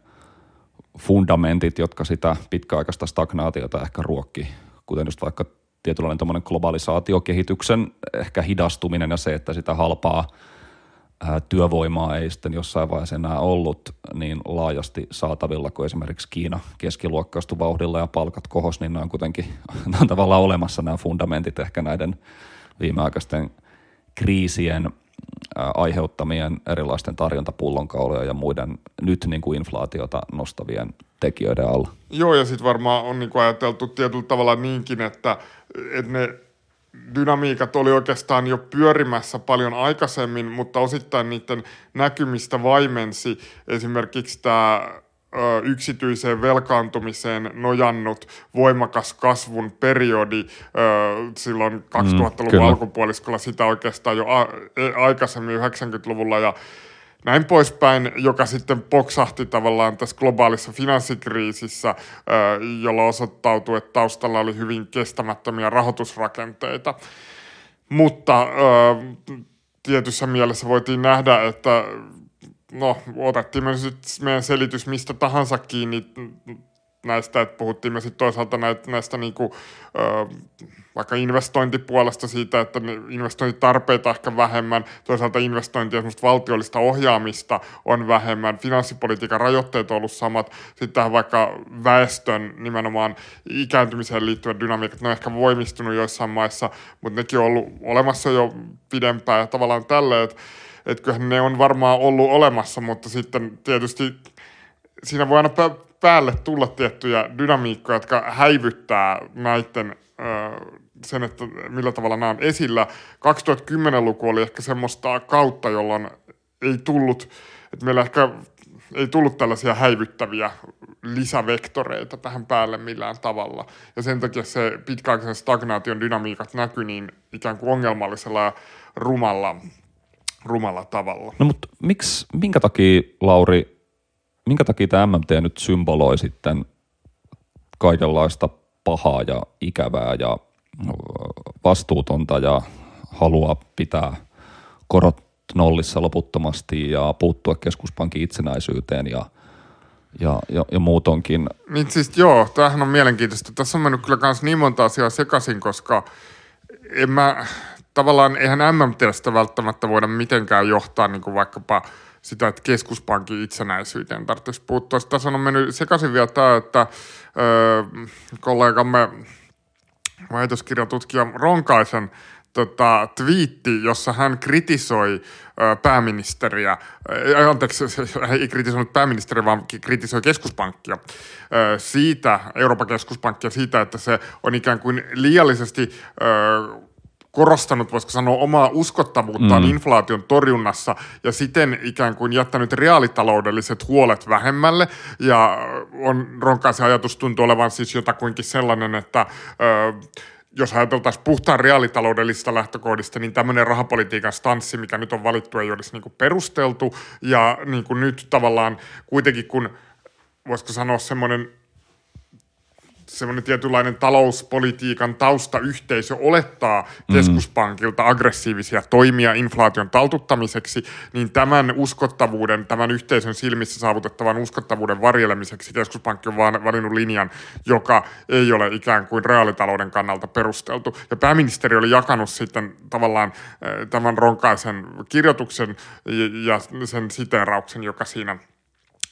fundamentit, jotka sitä pitkäaikaista stagnaatiota ehkä ruokki, kuten just vaikka tietynlainen globalisaatiokehityksen ehkä hidastuminen ja se, että sitä halpaa työvoimaa ei sitten jossain vaiheessa enää ollut niin laajasti saatavilla kuin esimerkiksi Kiina keskiluokkaistui vauhdilla ja palkat kohos, niin ne on kuitenkin ne on tavallaan olemassa nämä fundamentit ehkä näiden viimeaikaisten kriisien aiheuttamien erilaisten tarjontapullonkauloja ja muiden nyt niin kuin inflaatiota nostavien tekijöiden alla.
Joo, ja sitten varmaan on niin kuin ajateltu tietyllä tavalla niinkin, että, että ne dynamiikat oli oikeastaan jo pyörimässä paljon aikaisemmin, mutta osittain niiden näkymistä vaimensi esimerkiksi tämä yksityiseen velkaantumiseen nojannut voimakas kasvun periodi silloin 2000-luvun mm, alkupuoliskolla, sitä oikeastaan jo e, aikaisemmin 90-luvulla ja näin poispäin, joka sitten poksahti tavallaan tässä globaalissa finanssikriisissä, jolla osoittautui, että taustalla oli hyvin kestämättömiä rahoitusrakenteita. Mutta tietyssä mielessä voitiin nähdä, että no, otettiin me sitten meidän selitys mistä tahansa kiinni näistä, että puhuttiin me sitten toisaalta näitä, näistä niinku, ö, vaikka investointipuolesta siitä, että investointitarpeita ehkä vähemmän, toisaalta investointia valtiollista ohjaamista on vähemmän, finanssipolitiikan rajoitteet on ollut samat, sitten vaikka väestön nimenomaan ikääntymiseen liittyvät dynamiikat, ne on ehkä voimistunut joissain maissa, mutta nekin on ollut olemassa jo pidempään ja tavallaan tälleen, että että kyllähän ne on varmaan ollut olemassa, mutta sitten tietysti siinä voi aina päälle tulla tiettyjä dynamiikkoja, jotka häivyttää näiden sen, että millä tavalla nämä on esillä. 2010-luku oli ehkä semmoista kautta, jolloin ei tullut, että meillä ehkä ei tullut tällaisia häivyttäviä lisävektoreita tähän päälle millään tavalla. Ja sen takia se pitkäaikaisen stagnaation dynamiikat näkyy niin ikään kuin ongelmallisella ja rumalla rumalla tavalla.
No mutta miksi, minkä takia, Lauri, minkä takia tämä MMT nyt symboloi sitten kaikenlaista pahaa ja ikävää ja vastuutonta ja haluaa pitää korot nollissa loputtomasti ja puuttua keskuspankin itsenäisyyteen ja, ja, ja, ja muutonkin.
Niin siis joo, tämähän on mielenkiintoista. Tässä on mennyt kyllä myös niin monta asiaa sekaisin, koska en mä, tavallaan eihän MMTstä välttämättä voida mitenkään johtaa niin kuin vaikkapa sitä, että keskuspankin itsenäisyyteen tarvitsisi puuttua. Tässä on mennyt sekaisin vielä tämä, että öö, kollegamme väitöskirjatutkija Ronkaisen tota, twiitti, jossa hän kritisoi ö, pääministeriä, äh, anteeksi, hän ei kritisoinut pääministeriä, vaan kritisoi keskuspankkia ö, siitä, Euroopan keskuspankkia siitä, että se on ikään kuin liiallisesti ö, korostanut, voisiko sanoa, omaa uskottavuuttaan mm. inflaation torjunnassa ja siten ikään kuin jättänyt reaalitaloudelliset huolet vähemmälle. Ja on Ronkaisen ajatus tuntuu olevan siis jotakuinkin sellainen, että ö, jos ajateltaisiin puhtaan reaalitaloudellisista lähtökohdista, niin tämmöinen rahapolitiikan stanssi, mikä nyt on valittu, ei olisi niin perusteltu. Ja niin kuin nyt tavallaan kuitenkin, kun voisiko sanoa semmoinen semmoinen tietynlainen talouspolitiikan taustayhteisö olettaa mm. keskuspankilta aggressiivisia toimia inflaation taltuttamiseksi, niin tämän uskottavuuden, tämän yhteisön silmissä saavutettavan uskottavuuden varjelemiseksi keskuspankki on vaan valinnut linjan, joka ei ole ikään kuin reaalitalouden kannalta perusteltu. Ja pääministeri oli jakanut sitten tavallaan äh, tämän ronkaisen kirjoituksen ja sen siteerauksen, joka siinä –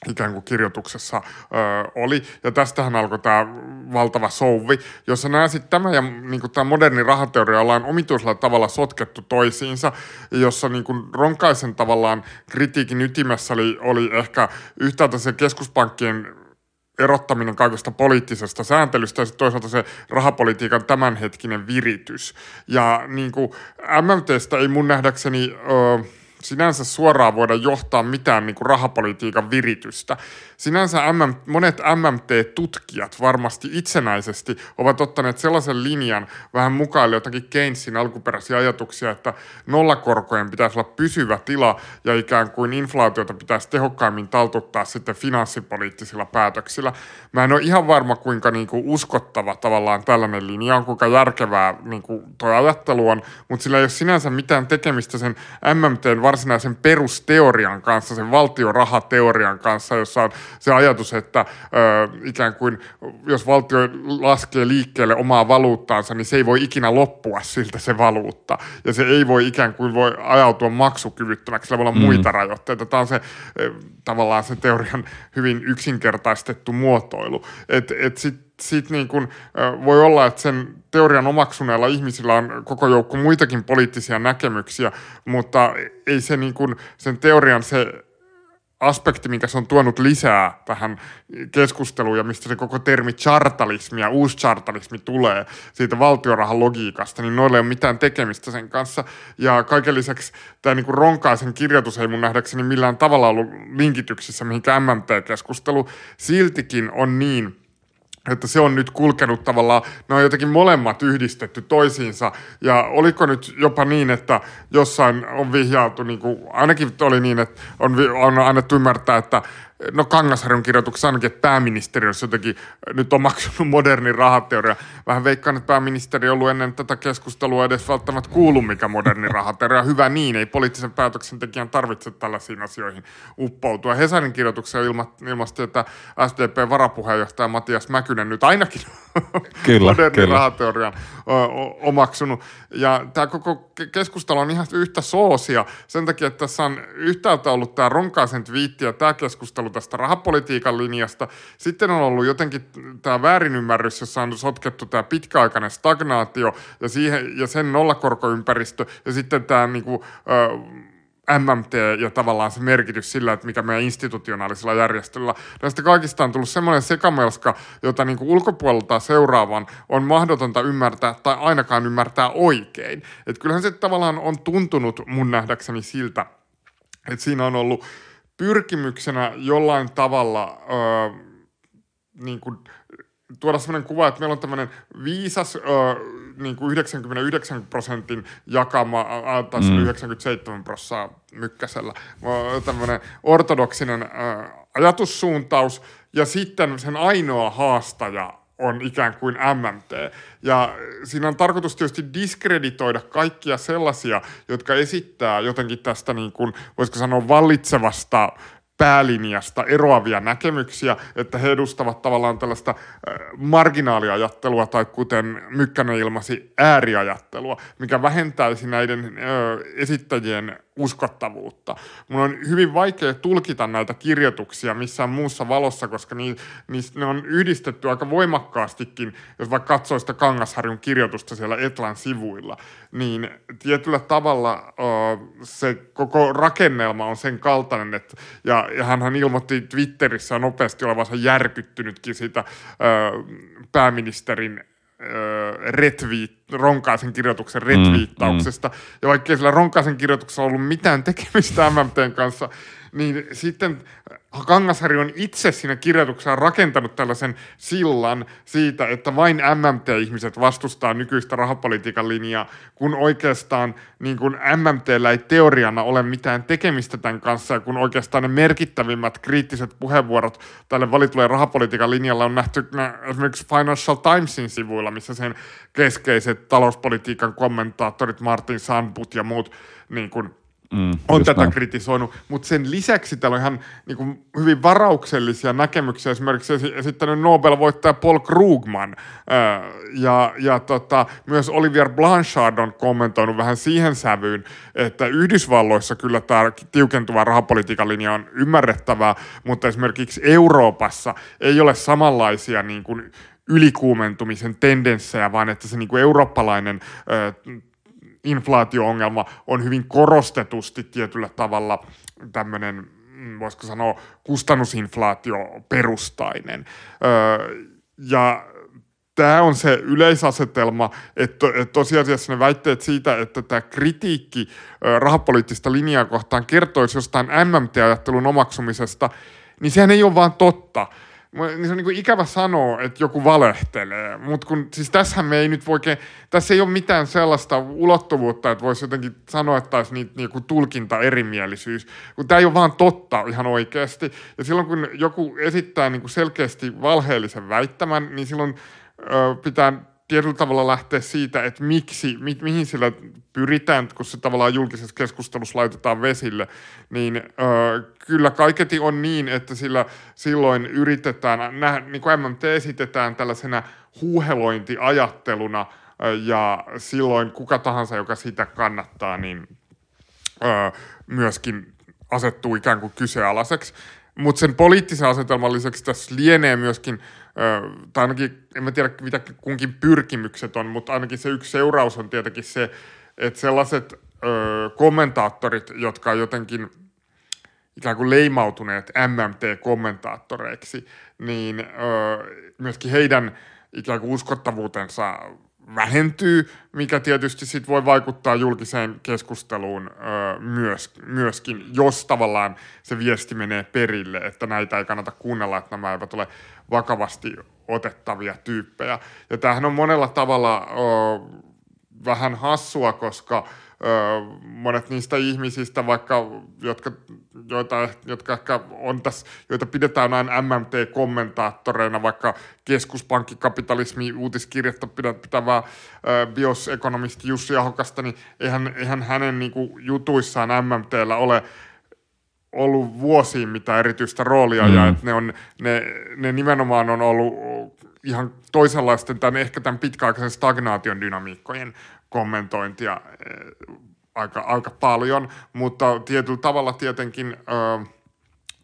ikään kuin kirjoituksessa ö, oli. Ja tästähän alkoi tämä valtava souvi, jossa nämä sitten tämä ja niin tämä moderni rahateoria ollaan omituisella tavalla sotkettu toisiinsa, jossa niin kuin Ronkaisen tavallaan kritiikin ytimessä oli, oli ehkä yhtäältä se keskuspankkien erottaminen kaikesta poliittisesta sääntelystä ja toisaalta se rahapolitiikan tämänhetkinen viritys. Ja niin kuin MMTstä ei mun nähdäkseni... Ö, sinänsä suoraan voida johtaa mitään niin kuin rahapolitiikan viritystä. Sinänsä monet MMT-tutkijat varmasti itsenäisesti ovat ottaneet sellaisen linjan vähän mukaan jotakin Keynesin alkuperäisiä ajatuksia, että nollakorkojen pitäisi olla pysyvä tila ja ikään kuin inflaatiota pitäisi tehokkaimmin taltuttaa sitten finanssipoliittisilla päätöksillä. Mä en ole ihan varma, kuinka niin kuin uskottava tavallaan tällainen linja on, kuinka järkevää niin kuin toi ajattelu on, mutta sillä ei ole sinänsä mitään tekemistä sen MMTn varsinaisen perusteorian kanssa, sen valtiorahateorian kanssa, jossa on se ajatus, että ö, ikään kuin jos valtio laskee liikkeelle omaa valuuttaansa, niin se ei voi ikinä loppua siltä se valuutta. Ja se ei voi ikään kuin voi ajautua maksukyvyttömäksi, sillä voi olla mm. muita rajoitteita. Tämä on se tavallaan se teorian hyvin yksinkertaistettu muotoilu. Että et sitten sit niin kun, voi olla, että sen teorian omaksuneella ihmisillä on koko joukko muitakin poliittisia näkemyksiä, mutta ei se niin kun, sen teorian se aspekti, mikä se on tuonut lisää tähän keskusteluun ja mistä se koko termi chartalismi ja uusi chartalismi tulee siitä valtiorahan logiikasta, niin noilla ei ole mitään tekemistä sen kanssa. Ja kaiken lisäksi tämä niin Ronkaisen kirjoitus ei mun nähdäkseni millään tavalla ollut linkityksissä mihinkään MMT-keskustelu. Siltikin on niin – että se on nyt kulkenut tavallaan, ne on jotenkin molemmat yhdistetty toisiinsa. Ja oliko nyt jopa niin, että jossain on vihjailtu, niin kuin, ainakin oli niin, että on, on annettu ymmärtää, että no Kangasharjun kirjoituksessa ainakin, että pääministeri olisi jotenkin nyt omaksunut modernin rahateoria. Vähän veikkaan, että pääministeri on ollut ennen tätä keskustelua edes välttämättä kuulu, mikä moderni rahateoria. Hyvä niin, ei poliittisen päätöksentekijän tarvitse tällaisiin asioihin uppoutua. Hesarin kirjoituksessa ilmasti, että SDP-varapuheenjohtaja Matias Mäkynen nyt ainakin kyllä, modernin kyllä. rahateorian omaksunut. Ja tämä koko keskustelu on ihan yhtä soosia sen takia, että tässä on yhtäältä ollut tämä Ronkaisen twiitti ja tämä keskustelu tästä rahapolitiikan linjasta. Sitten on ollut jotenkin tämä väärinymmärrys, jossa on sotkettu tämä pitkäaikainen stagnaatio ja, siihen, ja sen nollakorkoympäristö ja sitten tämä niin kuin, MMT ja tavallaan se merkitys sillä, että mikä meidän institutionaalisella järjestöllä. Näistä kaikista on tullut semmoinen sekamelska, jota niin ulkopuolelta seuraavan on mahdotonta ymmärtää tai ainakaan ymmärtää oikein. Et kyllähän se tavallaan on tuntunut mun nähdäkseni siltä, että siinä on ollut pyrkimyksenä jollain tavalla öö, niin kuin tuoda sellainen kuva, että meillä on tämmöinen viisas öö, niin kuin 99 prosentin jakama, tai mm. 97 prosenttia mykkäsellä, tämmöinen ortodoksinen öö, ajatussuuntaus, ja sitten sen ainoa haastaja on ikään kuin MMT. Ja siinä on tarkoitus tietysti diskreditoida kaikkia sellaisia, jotka esittää jotenkin tästä niin kuin, voisiko sanoa vallitsevasta päälinjasta eroavia näkemyksiä, että he edustavat tavallaan tällaista äh, marginaaliajattelua tai kuten Mykkänen ilmasi ääriajattelua, mikä vähentäisi näiden ö, esittäjien uskottavuutta. Mun on hyvin vaikea tulkita näitä kirjoituksia missään muussa valossa, koska ni, ni, ne on yhdistetty aika voimakkaastikin, jos vaikka katsoo sitä Kangasharjun kirjoitusta siellä Etlan sivuilla, niin tietyllä tavalla ö, se koko rakennelma on sen kaltainen, että, ja, ja hän ilmoitti Twitterissä nopeasti olevansa järkyttynytkin siitä ö, pääministerin retweet, Ronkaisen kirjoituksen retweettauksesta. Mm, mm. Ja vaikka sillä Ronkaisen kirjoituksessa ollut mitään tekemistä MMTn kanssa, niin sitten Kangasharju on itse siinä kirjoituksessa rakentanut tällaisen sillan siitä, että vain MMT-ihmiset vastustaa nykyistä rahapolitiikan linjaa, kun oikeastaan niin kun MMTllä ei teoriana ole mitään tekemistä tämän kanssa, ja kun oikeastaan ne merkittävimmät kriittiset puheenvuorot tälle valitulle rahapolitiikan linjalla on nähty esimerkiksi Financial Timesin sivuilla, missä sen keskeiset talouspolitiikan kommentaattorit Martin Sandbut ja muut niin kun mm, on tätä näin. kritisoinut, mutta sen lisäksi täällä on ihan niin kuin, hyvin varauksellisia näkemyksiä. Esimerkiksi esittänyt Nobel-voittaja Paul Krugman ää, ja, ja tota, myös Olivier Blanchard on kommentoinut vähän siihen sävyyn, että Yhdysvalloissa kyllä tämä tiukentuva rahapolitiikan linja on ymmärrettävää, mutta esimerkiksi Euroopassa ei ole samanlaisia niin kuin, ylikuumentumisen tendenssejä, vaan että se niin kuin eurooppalainen inflaatio-ongelma on hyvin korostetusti tietyllä tavalla tämmöinen, mm, voisiko sanoa, kustannusinflaatio perustainen. Öö, ja tämä on se yleisasetelma, että, että tosiasiassa ne väitteet siitä, että tämä kritiikki rahapoliittista linjaa kohtaan kertoisi jostain MMT-ajattelun omaksumisesta, niin sehän ei ole vaan totta niin se on niin ikävä sanoa, että joku valehtelee, mutta kun siis tässähän me ei nyt voi, tässä ei ole mitään sellaista ulottuvuutta, että voisi jotenkin sanoa, että olisi niin kuin tulkinta erimielisyys, kun tämä ei ole vaan totta ihan oikeasti. Ja silloin kun joku esittää niin kuin selkeästi valheellisen väittämän, niin silloin ö, pitää tietyllä tavalla lähteä siitä, että miksi, mi, mihin sillä pyritään, kun se tavallaan julkisessa keskustelussa laitetaan vesille, niin ö, kyllä kaiketi on niin, että sillä silloin yritetään, nä, niin kuin MMT esitetään tällaisena huuhelointiajatteluna, ja silloin kuka tahansa, joka sitä kannattaa, niin ö, myöskin asettuu ikään kuin kyseenalaiseksi. Mutta sen poliittisen asetelman lisäksi tässä lienee myöskin, tai ainakin, en mä tiedä mitä kunkin pyrkimykset on, mutta ainakin se yksi seuraus on tietenkin se, että sellaiset ö, kommentaattorit, jotka on jotenkin ikään kuin leimautuneet MMT-kommentaattoreiksi, niin ö, myöskin heidän ikään kuin uskottavuutensa vähentyy, mikä tietysti sit voi vaikuttaa julkiseen keskusteluun ö, myös, myöskin, jos tavallaan se viesti menee perille, että näitä ei kannata kuunnella, että nämä eivät ole vakavasti otettavia tyyppejä. Ja tämähän on monella tavalla ö, vähän hassua, koska monet niistä ihmisistä, vaikka, jotka, joita, jotka ehkä on tässä, joita pidetään näin MMT-kommentaattoreina, vaikka keskuspankkikapitalismi uutiskirjettä pitävää biosekonomisti Jussi Ahokasta, niin eihän, eihän hänen niin kuin, jutuissaan MMTllä ole ollut vuosiin mitään erityistä roolia, mm. ja että ne, on, ne, ne nimenomaan on ollut ihan toisenlaisten, tämän, ehkä tämän pitkäaikaisen stagnaation dynamiikkojen kommentointia äh, aika, aika paljon, mutta tietyllä tavalla tietenkin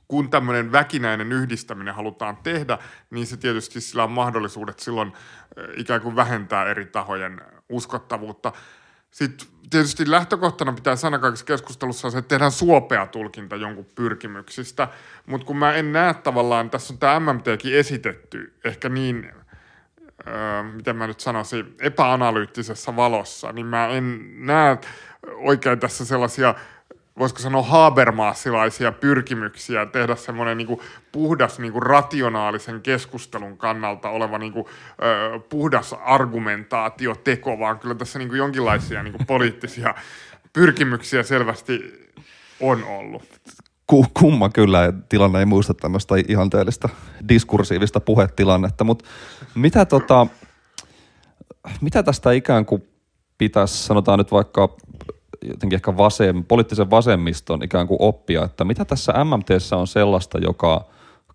kun tämmöinen väkinäinen yhdistäminen halutaan tehdä, niin se tietysti sillä on mahdollisuudet silloin äh, ikään kuin vähentää eri tahojen uskottavuutta. Sitten tietysti lähtökohtana pitää sanoa kaikessa keskustelussa se, että tehdään suopea tulkinta jonkun pyrkimyksistä, mutta kun mä en näe tavallaan, tässä on tämä MMTkin esitetty ehkä niin öö, miten mä nyt sanoisin, epäanalyyttisessä valossa, niin mä en näe oikein tässä sellaisia voisiko sanoa Habermasilaisia pyrkimyksiä tehdä semmoinen niin puhdas niin kuin rationaalisen keskustelun kannalta oleva niin kuin, ö, puhdas argumentaatioteko, vaan kyllä tässä niin kuin jonkinlaisia niin kuin poliittisia pyrkimyksiä selvästi on ollut.
Kumma kyllä, tilanne ei muista tämmöistä ihanteellista diskursiivista puhetilannetta, mutta mitä, tota, mitä tästä ikään kuin pitäisi, sanotaan nyt vaikka jotenkin ehkä vasem, poliittisen vasemmiston ikään kuin oppia, että mitä tässä MMTssä on sellaista, joka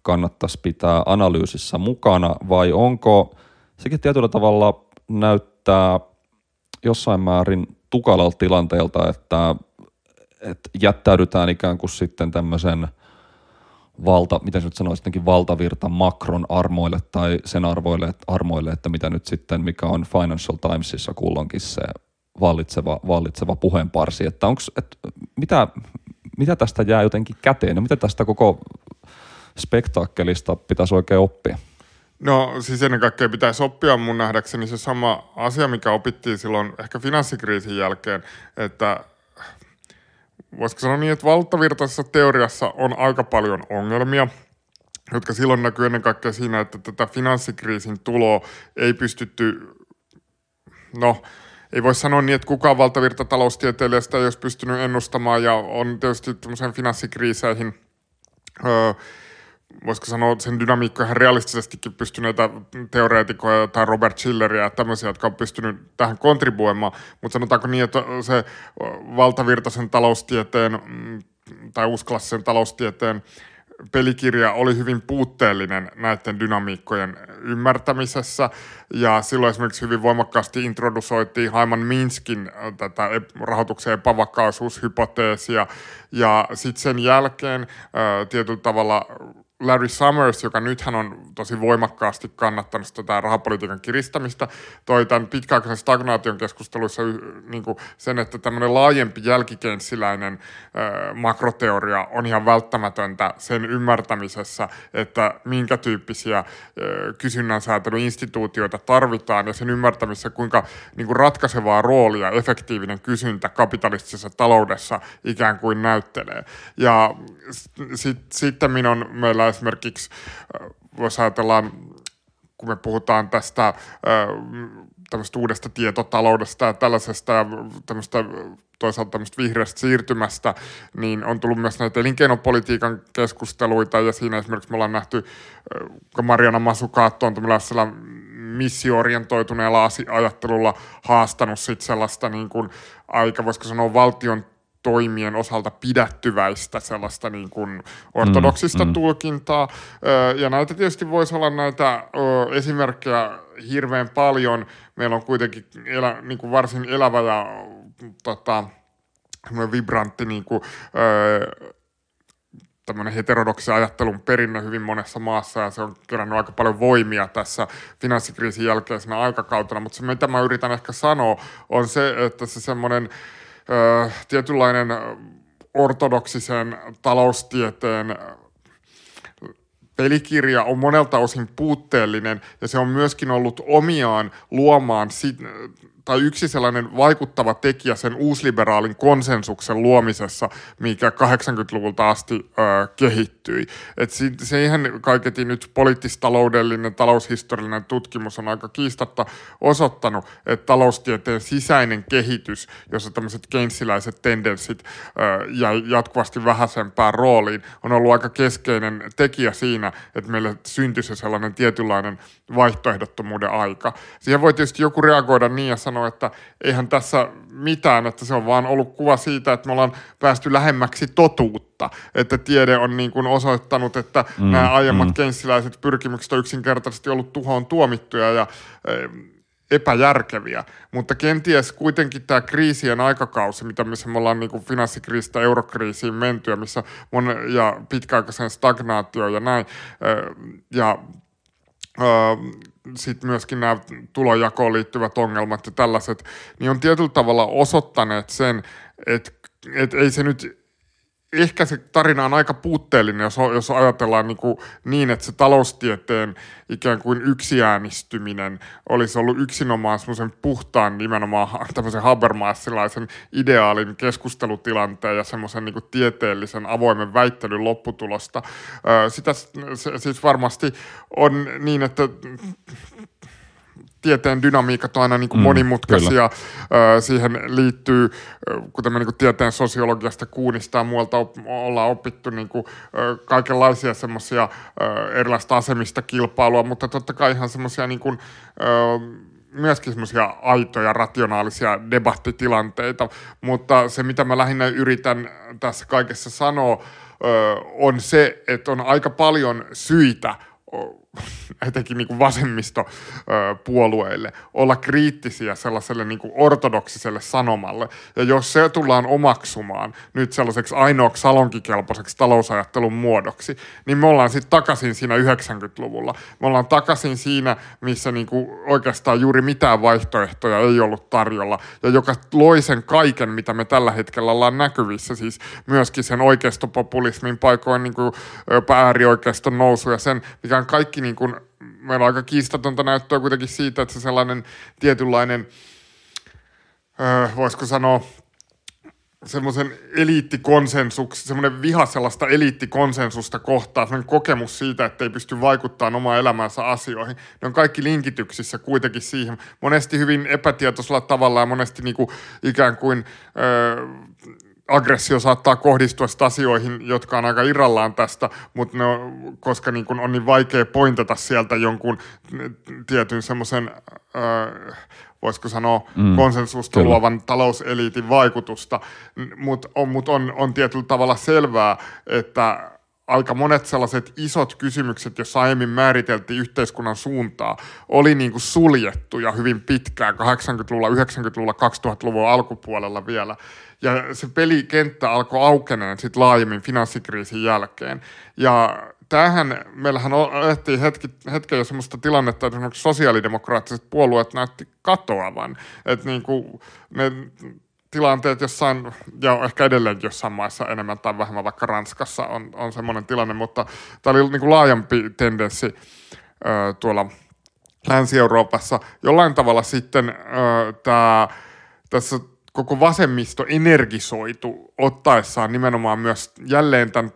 kannattaisi pitää analyysissä mukana, vai onko sekin tietyllä tavalla näyttää jossain määrin tukalalta tilanteelta, että että jättäydytään ikään kuin sitten tämmöisen valta, miten nyt sanoisi, jotenkin valtavirta makron armoille tai sen arvoille, armoille, että mitä nyt sitten, mikä on Financial Timesissa kulloinkin se vallitseva, vallitseva puheenparsi, että onks, et, mitä, mitä tästä jää jotenkin käteen ja mitä tästä koko spektaakkelista pitäisi oikein oppia?
No siis ennen kaikkea pitäisi oppia mun nähdäkseni se sama asia, mikä opittiin silloin ehkä finanssikriisin jälkeen, että voisiko sanoa niin, että valtavirtaisessa teoriassa on aika paljon ongelmia, jotka silloin näkyy ennen kaikkea siinä, että tätä finanssikriisin tuloa ei pystytty, no ei voi sanoa niin, että kukaan valtavirta taloustieteilijästä ei olisi pystynyt ennustamaan ja on tietysti tämmöiseen finanssikriiseihin öö, voisiko sanoa sen dynamiikka ihan realistisestikin pystyneitä teoreetikoja tai Robert Schilleria ja tämmöisiä, jotka on pystynyt tähän kontribuoimaan, mutta sanotaanko niin, että se valtavirtaisen taloustieteen mm, tai uusklassisen taloustieteen pelikirja oli hyvin puutteellinen näiden dynamiikkojen ymmärtämisessä. Ja silloin esimerkiksi hyvin voimakkaasti introdusoitiin Haiman Minskin tätä rahoituksen epävakaisuushypoteesia ja sitten sen jälkeen tietyllä tavalla Larry Summers, joka nythän on tosi voimakkaasti kannattanut tätä rahapolitiikan kiristämistä, toi tämän pitkäaikaisen stagnaation keskusteluissa niin kuin sen, että tämmöinen laajempi jälkikenssiläinen makroteoria on ihan välttämätöntä sen ymmärtämisessä, että minkä tyyppisiä kysynnän säätelyinstituutioita tarvitaan ja sen ymmärtämisessä, kuinka niin kuin ratkaisevaa roolia efektiivinen kysyntä kapitalistisessa taloudessa ikään kuin näyttelee. Ja sitten sit on meillä esimerkiksi, äh, voisi ajatella, kun me puhutaan tästä äh, tämmöistä uudesta tietotaloudesta ja tällaisesta ja tämmöistä toisaalta tämmöistä vihreästä siirtymästä, niin on tullut myös näitä elinkeinopolitiikan keskusteluita ja siinä esimerkiksi me ollaan nähty, äh, kun Mariana Masukaatto on tämmöisellä missiorientoituneella ajattelulla haastanut sit sellaista niin kuin aika, voisiko sanoa, valtion toimien osalta pidättyväistä sellaista niin kuin ortodoksista mm, mm. tulkintaa. Ja näitä tietysti voisi olla näitä esimerkkejä hirveän paljon. Meillä on kuitenkin elä, niin kuin varsin elävä ja tota, vibrantti niin kuin, tämmöinen heterodoksi ajattelun perinne hyvin monessa maassa ja se on kerännyt aika paljon voimia tässä finanssikriisin jälkeisenä aikakautena, mutta se mitä mä yritän ehkä sanoa on se, että se semmoinen tietynlainen ortodoksisen taloustieteen pelikirja on monelta osin puutteellinen ja se on myöskin ollut omiaan luomaan tai yksi sellainen vaikuttava tekijä sen uusliberaalin konsensuksen luomisessa, mikä 80-luvulta asti ö, kehittyi. Et se, siihen kaiketin nyt poliittistaloudellinen, taloushistoriallinen tutkimus on aika kiistatta osoittanut, että taloustieteen sisäinen kehitys, jossa tämmöiset keinsiläiset tendenssit ö, jäi jatkuvasti vähäisempään rooliin, on ollut aika keskeinen tekijä siinä, että meille syntyi se sellainen tietynlainen vaihtoehdottomuuden aika. Siihen voi tietysti joku reagoida niin ja sanoa, sanoa, että eihän tässä mitään, että se on vaan ollut kuva siitä, että me ollaan päästy lähemmäksi totuutta, että tiede on niin kuin osoittanut, että mm, nämä aiemmat mm. keinsiläiset pyrkimykset on yksinkertaisesti ollut tuhoon tuomittuja ja eh, epäjärkeviä, mutta kenties kuitenkin tämä kriisien aikakausi, mitä missä me ollaan niin kuin finanssikriisistä eurokriisiin menty ja, missä mon, ja pitkäaikaisen stagnaatio ja näin, eh, ja sitten myöskin nämä tulojakoon liittyvät ongelmat ja tällaiset, niin on tietyllä tavalla osoittaneet sen, että, että ei se nyt ehkä se tarina on aika puutteellinen, jos, jos ajatellaan niin, kuin niin, että se taloustieteen ikään kuin yksiäänistyminen olisi ollut yksinomaan semmoisen puhtaan nimenomaan tämmöisen Habermasilaisen ideaalin keskustelutilanteen ja semmoisen niin tieteellisen avoimen väittelyn lopputulosta. Sitä siis varmasti on niin, että tieteen dynamiikat on aina niin kuin mm, monimutkaisia. Kyllä. Siihen liittyy, kuten me niin kuin tieteen sosiologiasta kuunista ja muualta op, ollaan opittu niin kuin, kaikenlaisia semmoisia erilaista asemista kilpailua, mutta totta kai ihan semmoisia niin kuin, myöskin semmoisia aitoja, rationaalisia debattitilanteita, mutta se mitä mä lähinnä yritän tässä kaikessa sanoa, on se, että on aika paljon syitä etenkin niin vasemmistopuolueille olla kriittisiä sellaiselle niin ortodoksiselle sanomalle. Ja jos se tullaan omaksumaan nyt sellaiseksi ainoaksi salonkikelpoiseksi talousajattelun muodoksi, niin me ollaan sitten takaisin siinä 90-luvulla. Me ollaan takaisin siinä, missä niin kuin oikeastaan juuri mitään vaihtoehtoja ei ollut tarjolla, ja joka loi sen kaiken, mitä me tällä hetkellä ollaan näkyvissä, siis myöskin sen oikeistopopulismin paikoin niin kuin äärioikeiston nousu ja sen, mikä on kaikki niin kuin meillä on aika kiistatonta näyttöä kuitenkin siitä, että se sellainen tietynlainen, öö, voisiko sanoa, semmoisen eliittikonsensus, semmoinen viha sellaista eliittikonsensusta kohtaan, semmoinen kokemus siitä, että ei pysty vaikuttamaan omaan elämänsä asioihin. Ne on kaikki linkityksissä kuitenkin siihen, monesti hyvin epätietoisella tavalla ja monesti niin kuin ikään kuin öö, aggressio saattaa kohdistua asioihin, jotka on aika irrallaan tästä, mutta ne on, koska niin kun on niin vaikea pointata sieltä jonkun tietyn semmoisen, äh, voisiko sanoa, mm, konsensusta kyllä. luovan talouseliitin vaikutusta, mutta on, mut on, on tietyllä tavalla selvää, että aika monet sellaiset isot kysymykset, joissa aiemmin määriteltiin yhteiskunnan suuntaa, oli niin kuin suljettu ja hyvin pitkään 80-luvulla, 90-luvulla, 2000-luvun alkupuolella vielä. Ja se pelikenttä alkoi aukeneen sitten laajemmin finanssikriisin jälkeen. Ja tämähän, meillähän elettiin hetki, hetken jo sellaista tilannetta, että esimerkiksi sosiaalidemokraattiset puolueet näytti katoavan. Että niin kuin ne tilanteet jossain, ja ehkä edelleen jossain maissa enemmän tai vähemmän, vaikka Ranskassa on, on semmoinen tilanne, mutta tämä oli niin kuin laajempi tendenssi ö, tuolla Länsi-Euroopassa. Jollain tavalla sitten ö, tämä, tässä koko vasemmisto energisoitu ottaessaan nimenomaan myös jälleen tämän,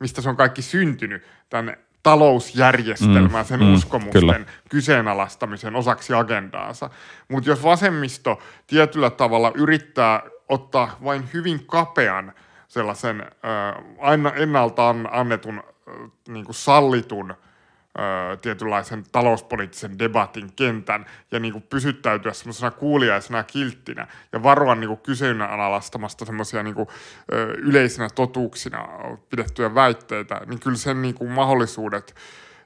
mistä se on kaikki syntynyt, tämän talousjärjestelmää, mm, sen mm, uskomusten kyllä. kyseenalaistamisen osaksi agendaansa. Mutta jos vasemmisto tietyllä tavalla yrittää ottaa vain hyvin kapean sellaisen äh, aina ennalta annetun äh, niin kuin sallitun tietynlaisen talouspoliittisen debatin kentän ja niin kuin pysyttäytyä semmoisena kuuliaisena kilttinä ja varoa niin kyseenalaistamasta semmoisia niin yleisinä totuuksina pidettyjä väitteitä, niin kyllä sen niin kuin mahdollisuudet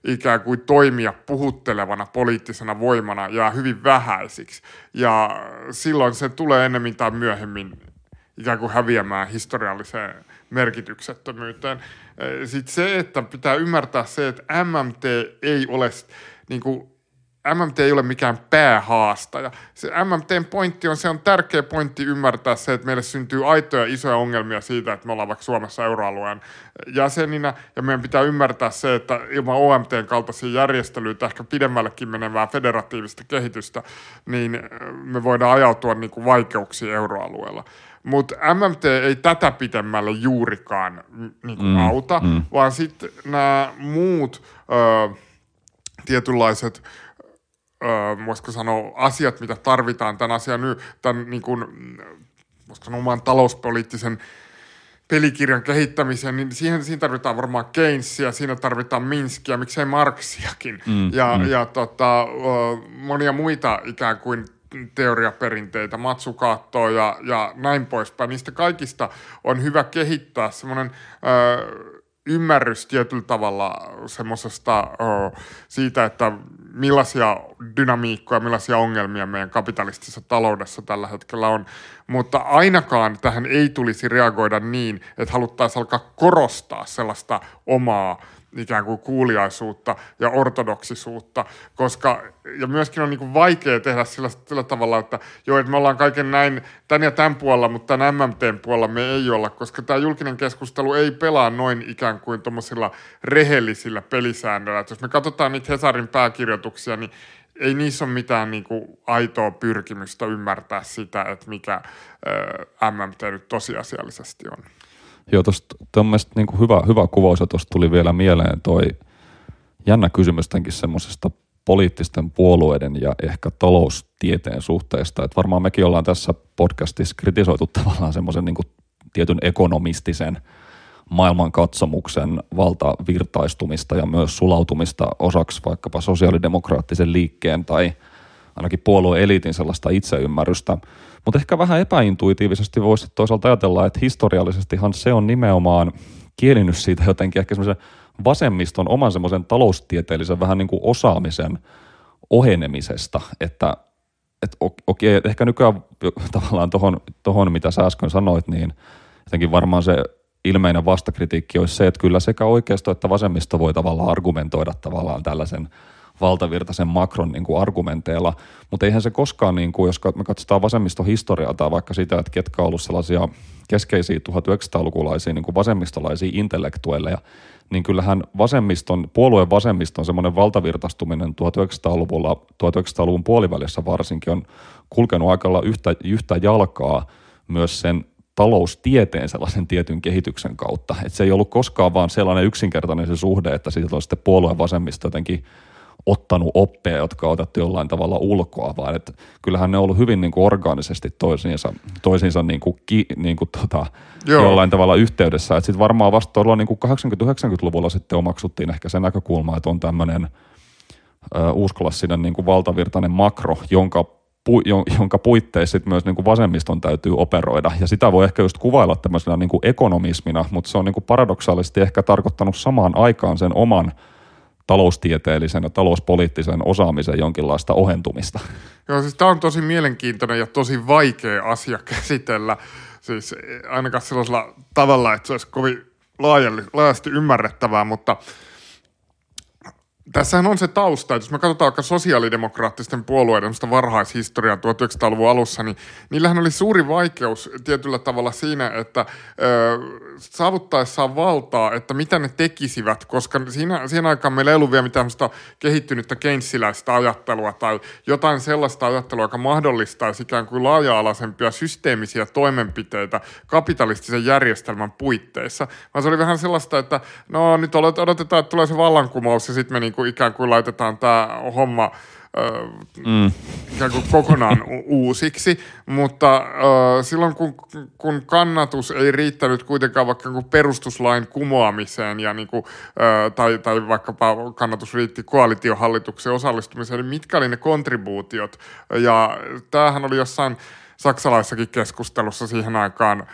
ikään kuin toimia puhuttelevana poliittisena voimana jää hyvin vähäisiksi. Ja silloin se tulee ennemmin tai myöhemmin ikään kuin häviämään historialliseen merkityksettömyyteen. Sitten se, että pitää ymmärtää se, että MMT ei ole niin kuin MMT ei ole mikään päähaastaja. Se MMTn pointti on, se on tärkeä pointti ymmärtää se, että meille syntyy aitoja isoja ongelmia siitä, että me ollaan vaikka Suomessa euroalueen jäseninä, ja meidän pitää ymmärtää se, että ilman OMTn kaltaisia järjestelyitä, ehkä pidemmällekin menevää federatiivista kehitystä, niin me voidaan ajautua niin kuin vaikeuksiin euroalueella. Mutta MMT ei tätä pitemmälle juurikaan niin kuin mm, auta, mm. vaan sitten nämä muut ö, tietynlaiset öö, voisiko sanoa, asiat, mitä tarvitaan tämän asian, tämän niin kuin, voisiko sanoa, oman talouspoliittisen pelikirjan kehittämiseen, niin siihen, siinä tarvitaan varmaan Keynesia, siinä tarvitaan Minskia, miksei Marksiakin mm, ja, mm. ja tota, monia muita ikään kuin teoriaperinteitä, Matsukaattoa ja, ja näin poispäin. Niistä kaikista on hyvä kehittää semmoinen ymmärrys tietyllä tavalla semmoisesta siitä, että millaisia dynamiikkoja, millaisia ongelmia meidän kapitalistisessa taloudessa tällä hetkellä on. Mutta ainakaan tähän ei tulisi reagoida niin, että haluttaisiin alkaa korostaa sellaista omaa ikään kuin kuuliaisuutta ja ortodoksisuutta, koska, ja myöskin on niin kuin vaikea tehdä sillä, sillä tavalla, että joo, että me ollaan kaiken näin tän ja tämän puolella, mutta tämän MMTn puolella me ei olla, koska tämä julkinen keskustelu ei pelaa noin ikään kuin tuommoisilla rehellisillä pelisäännöillä. Että jos me katsotaan niitä Hesarin pääkirjoituksia, niin ei niissä ole mitään niin kuin aitoa pyrkimystä ymmärtää sitä, että mikä ö, MMT nyt tosiasiallisesti on.
Joo, tuosta niin hyvä, hyvä kuvaus, ja tuosta tuli vielä mieleen toi jännä kysymystenkin semmoisesta poliittisten puolueiden ja ehkä taloustieteen suhteesta. Että varmaan mekin ollaan tässä podcastissa kritisoitu tavallaan semmoisen niin tietyn ekonomistisen maailmankatsomuksen valtavirtaistumista ja myös sulautumista osaksi vaikkapa sosiaalidemokraattisen liikkeen tai ainakin puolueeliitin sellaista itseymmärrystä. Mutta ehkä vähän epäintuitiivisesti voisi toisaalta ajatella, että historiallisestihan se on nimenomaan kielinyt siitä jotenkin ehkä semmoisen vasemmiston oman semmoisen taloustieteellisen vähän niin kuin osaamisen ohenemisesta, että et okei, ehkä nykyään tavallaan tohon, tohon, mitä sä äsken sanoit, niin jotenkin varmaan se ilmeinen vastakritiikki olisi se, että kyllä sekä oikeisto että vasemmisto voi tavallaan argumentoida tavallaan tällaisen – valtavirtaisen makron niin kuin argumenteilla, mutta eihän se koskaan, niin kuin, jos me katsotaan vasemmistohistoriaa tai vaikka sitä, että ketkä on ollut sellaisia keskeisiä 1900-lukulaisia niin kuin vasemmistolaisia intellektuelleja, niin kyllähän vasemmiston, puolueen vasemmiston semmoinen valtavirtaistuminen 1900-luvulla, 1900-luvun puolivälissä varsinkin on kulkenut aika yhtä, yhtä jalkaa myös sen taloustieteen sellaisen tietyn kehityksen kautta. että se ei ollut koskaan vaan sellainen yksinkertainen se suhde, että siitä on sitten puolueen vasemmista jotenkin ottanut oppeja, jotka on otettu jollain tavalla ulkoa, vaan että kyllähän ne on ollut hyvin niin kuin orgaanisesti toisiinsa, toisiinsa niin kuin, ki, niin kuin tota, jollain tavalla yhteydessä. Sitten varmaan vasta tuolla niin 80-90-luvulla sitten omaksuttiin ehkä se näkökulma, että on tämmöinen uusklassinen niin kuin valtavirtainen makro, jonka pu, jonka puitteissa myös niin kuin vasemmiston täytyy operoida. Ja sitä voi ehkä just kuvailla tämmöisenä niin kuin ekonomismina, mutta se on niin kuin paradoksaalisesti ehkä tarkoittanut samaan aikaan sen oman – taloustieteellisen ja talouspoliittisen osaamisen jonkinlaista ohentumista.
Joo, siis tämä on tosi mielenkiintoinen ja tosi vaikea asia käsitellä, siis ainakaan sellaisella tavalla, että se olisi kovin laajasti ymmärrettävää, mutta – Tässähän on se tausta, että jos me katsotaan vaikka sosiaalidemokraattisten puolueiden varhaishistoriaa 1900-luvun alussa, niin niillähän oli suuri vaikeus tietyllä tavalla siinä, että saavuttaessaan valtaa, että mitä ne tekisivät, koska siinä, siinä aikaan meillä ei ollut vielä mitään kehittynyttä keinsiläistä ajattelua tai jotain sellaista ajattelua, joka mahdollistaisi ikään kuin laaja-alaisempia systeemisiä toimenpiteitä kapitalistisen järjestelmän puitteissa, vaan se oli vähän sellaista, että no nyt odotetaan, että tulee se vallankumous ja sitten me niin kuin ikään kuin laitetaan tämä homma mm. ikään kuin kokonaan uusiksi, mutta äh, silloin kun, kun kannatus ei riittänyt kuitenkaan vaikka niin perustuslain kumoamiseen ja niin kuin, äh, tai, tai vaikkapa kannatus riitti koalitiohallituksen osallistumiseen, niin mitkä oli ne kontribuutiot? Ja tämähän oli jossain saksalaisessakin keskustelussa siihen aikaan äh,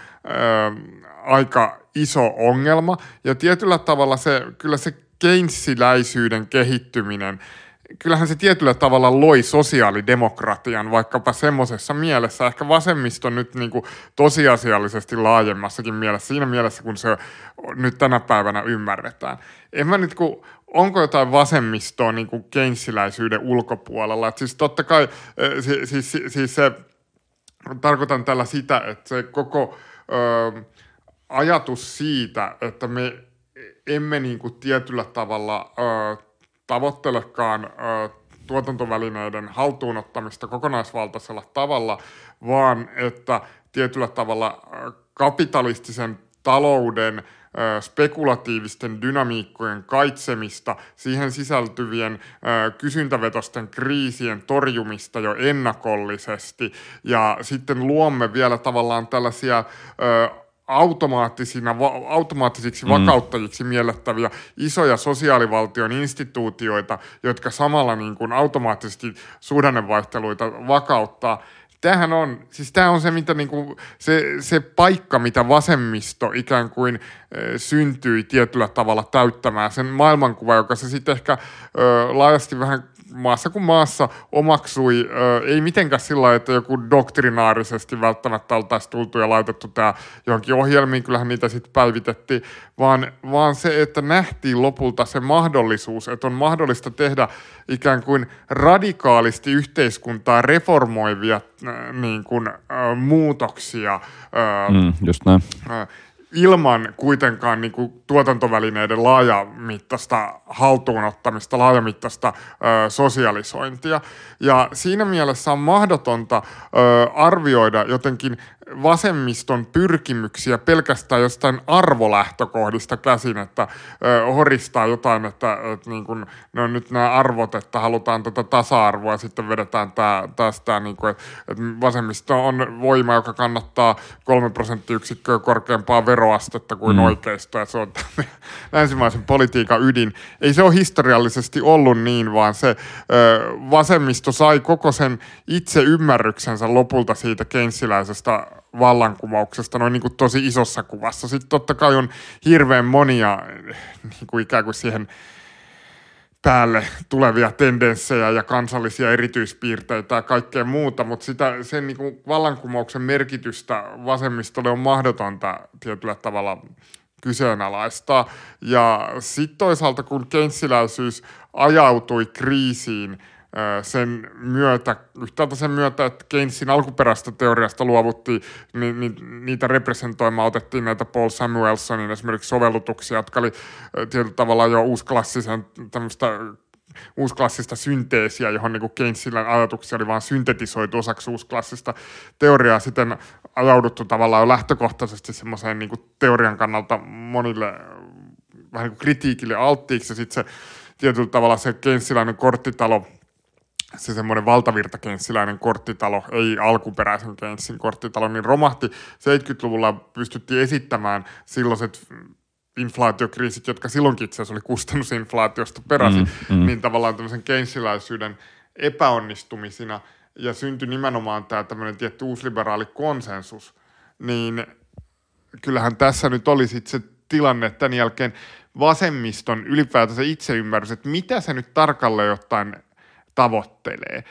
aika iso ongelma. Ja tietyllä tavalla se, kyllä se Keynesiläisyyden kehittyminen – kyllähän se tietyllä tavalla loi sosiaalidemokratian vaikkapa semmoisessa mielessä, ehkä vasemmisto nyt niin kuin tosiasiallisesti laajemmassakin mielessä, siinä mielessä kun se nyt tänä päivänä ymmärretään. En mä nyt kun, onko jotain vasemmistoa niin kuin keynesiläisyyden ulkopuolella, että siis totta kai, siis, siis, siis se, tarkoitan tällä sitä, että se koko ö, ajatus siitä, että me emme niin kuin tietyllä tavalla ö, tavoittelekaan tuotantovälineiden haltuunottamista kokonaisvaltaisella tavalla, vaan että tietyllä tavalla kapitalistisen talouden spekulatiivisten dynamiikkojen kaitsemista, siihen sisältyvien kysyntävetosten kriisien torjumista jo ennakollisesti. Ja sitten luomme vielä tavallaan tällaisia automaattisina, automaattisiksi mm. vakauttajiksi miellettäviä isoja sosiaalivaltion instituutioita, jotka samalla niin kuin automaattisesti suhdannevaihteluita vakauttaa. Tämähän on, siis tämä on se, mitä niin kuin, se, se paikka, mitä vasemmisto ikään kuin e, syntyi tietyllä tavalla täyttämään, sen maailmankuva, joka se sitten ehkä ö, laajasti vähän maassa kuin maassa omaksui, ö, ei mitenkään sillä että joku doktrinaarisesti välttämättä oltaisiin tultu ja laitettu tämä johonkin ohjelmiin, kyllähän niitä sitten päivitettiin, vaan, vaan se, että nähtiin lopulta se mahdollisuus, että on mahdollista tehdä ikään kuin radikaalisti yhteiskuntaa reformoivia äh, niin kuin, äh, muutoksia.
Äh, mm, just näin. Äh,
ilman kuitenkaan niin kuin tuotantovälineiden laajamittaista haltuunottamista, laajamittaista ö, sosialisointia. Ja siinä mielessä on mahdotonta ö, arvioida jotenkin vasemmiston pyrkimyksiä pelkästään jostain arvolähtökohdista käsin, että ö, horistaa jotain, että, että niin kuin, ne on nyt nämä arvot, että halutaan tätä tasa-arvoa ja sitten vedetään tämä, tästä, niin kuin, että, että vasemmisto on voima, joka kannattaa kolme prosenttiyksikköä korkeampaa veroastetta kuin mm. oikeisto ja se on länsimaisen politiikan ydin. Ei se ole historiallisesti ollut niin, vaan se ö, vasemmisto sai koko sen itse ymmärryksensä lopulta siitä keinsiläisestä vallankumouksesta noin niin kuin tosi isossa kuvassa. Sitten totta kai on hirveän monia niin kuin ikään kuin siihen päälle tulevia tendenssejä ja kansallisia erityispiirteitä ja kaikkea muuta, mutta sitä, sen niin kuin vallankumouksen merkitystä vasemmistolle on mahdotonta tietyllä tavalla kyseenalaistaa. Ja sitten toisaalta kun keinsiläisyys ajautui kriisiin – sen myötä, yhtäältä sen myötä, että Keynesin alkuperäistä teoriasta luovuttiin, niin, niin niitä representoimaan otettiin näitä Paul Samuelsonin esimerkiksi sovellutuksia, jotka oli tietyllä tavalla jo uusklassisen tämmöistä uusklassista synteesiä, johon niin Keynesin ajatuksia oli vain syntetisoitu osaksi uusklassista teoriaa, sitten ajauduttu tavallaan jo lähtökohtaisesti semmoiseen niin teorian kannalta monille vähän niin kuin kritiikille alttiiksi, ja sitten se tietyllä tavalla se Keynesiläinen korttitalo – se semmoinen valtavirtakenssiläinen korttitalo, ei alkuperäisen Keynesin korttitalo, niin romahti. 70-luvulla pystyttiin esittämään silloiset inflaatiokriisit, jotka silloinkin itse asiassa oli kustannusinflaatiosta peräisin, mm, mm. niin tavallaan tämmöisen keinsiläisyyden epäonnistumisina. Ja syntyi nimenomaan tämä tämmöinen tietty uusliberaali konsensus, niin kyllähän tässä nyt oli sitten se tilanne, tämän jälkeen vasemmiston ylipäätänsä itseymmärrys, että mitä se nyt tarkalleen ottaen tavoittelee,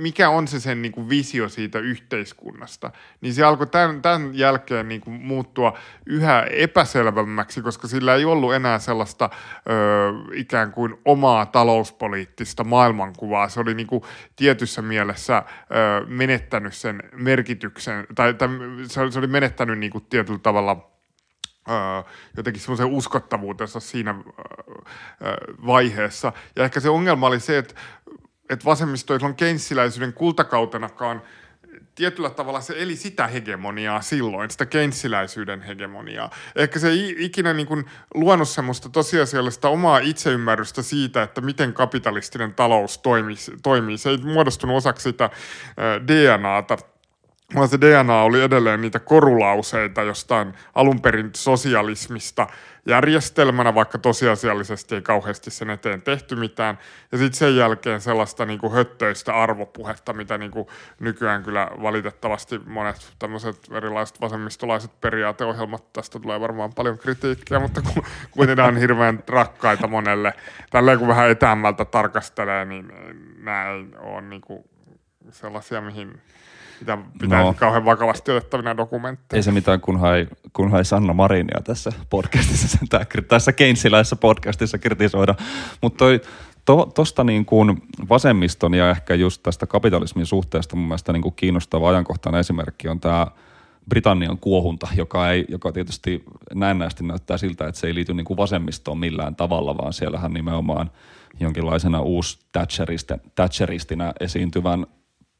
mikä on se sen niin kuin visio siitä yhteiskunnasta, niin se alkoi tämän, tämän jälkeen niin kuin muuttua yhä epäselvemmäksi, koska sillä ei ollut enää sellaista ö, ikään kuin omaa talouspoliittista maailmankuvaa. Se oli niin kuin tietyssä mielessä ö, menettänyt sen merkityksen, tai, tai se, oli, menettänyt niin kuin tietyllä tavalla jotenkin semmoisen uskottavuutensa siinä vaiheessa. Ja ehkä se ongelma oli se, että että vasemmisto ei silloin keinsiläisyyden kultakautenakaan tietyllä tavalla se eli sitä hegemoniaa silloin, sitä keinsiläisyyden hegemoniaa. Ehkä se ei ikinä niin kuin luonut semmoista tosiasiallista omaa itseymmärrystä siitä, että miten kapitalistinen talous toimii. toimii. Se ei muodostunut osaksi sitä DNAta vaan se DNA oli edelleen niitä korulauseita jostain alun perin sosialismista järjestelmänä, vaikka tosiasiallisesti ei kauheasti sen eteen tehty mitään. Ja sitten sen jälkeen sellaista niin kuin höttöistä arvopuhetta, mitä niin kuin nykyään kyllä valitettavasti monet tämmöiset erilaiset vasemmistolaiset periaateohjelmat, tästä tulee varmaan paljon kritiikkiä, mutta kuitenkin on hirveän rakkaita monelle. Tälleen kun vähän etäämmältä tarkastelee, niin ei ole niin kuin sellaisia, mihin mitä pitää no, kauhean vakavasti otettavina dokumentteja.
Ei se mitään, kunhan ei, kunhan ei Sanna Marinia tässä podcastissa, tässä Keynesiläisessä podcastissa kritisoida. Mutta tuosta to, niin kuin vasemmiston ja ehkä just tästä kapitalismin suhteesta mun mielestä niin kuin kiinnostava ajankohtainen esimerkki on tämä Britannian kuohunta, joka, ei, joka tietysti näennäisesti näyttää siltä, että se ei liity niin kuin vasemmistoon millään tavalla, vaan siellähän nimenomaan jonkinlaisena uusi Thatcheristinä esiintyvän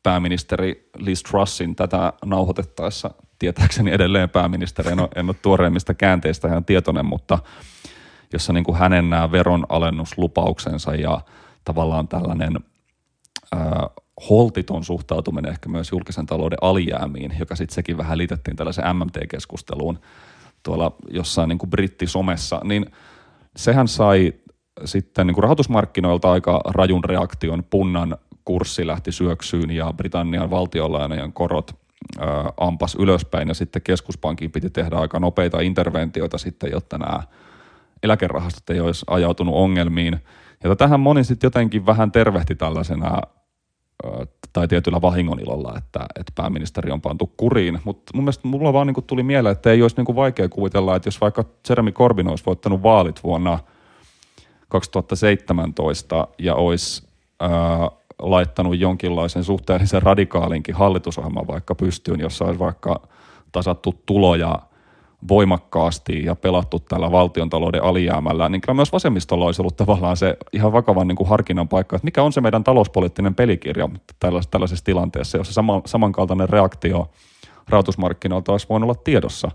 pääministeri Liz Trussin tätä nauhoitettaessa, tietääkseni edelleen pääministeri, en ole, en ole tuoreimmista käänteistä ihan tietoinen, mutta jossa niin kuin hänen nämä veronalennuslupauksensa ja tavallaan tällainen äh, holtiton suhtautuminen ehkä myös julkisen talouden alijäämiin, joka sitten sekin vähän liitettiin tällaisen MMT-keskusteluun tuolla jossain niin kuin brittisomessa, niin sehän sai sitten niin kuin rahoitusmarkkinoilta aika rajun reaktion punnan kurssi lähti syöksyyn ja Britannian valtionlainojen korot ampas ylöspäin ja sitten keskuspankin piti tehdä aika nopeita interventioita sitten, jotta nämä eläkerahastot ei olisi ajautunut ongelmiin. Ja tähän moni sitten jotenkin vähän tervehti tällaisena tai tietyllä vahingonilolla, että, että pääministeri on pantu kuriin. Mutta mun mielestä mulla vaan niin tuli mieleen, että ei olisi niin vaikea kuvitella, että jos vaikka Jeremy Corbyn olisi voittanut vaalit vuonna 2017 ja olisi ää, laittanut jonkinlaisen suhteellisen radikaalinkin hallitusohjelman vaikka pystyyn, jossa olisi vaikka tasattu tuloja voimakkaasti ja pelattu tällä valtiontalouden alijäämällä, niin kyllä myös vasemmistolla olisi ollut tavallaan se ihan vakavan niin kuin harkinnan paikka, että mikä on se meidän talouspoliittinen pelikirja tällaisessa, tällaisessa tilanteessa, jossa sama, samankaltainen reaktio rahoitusmarkkinoilta olisi voinut olla tiedossa.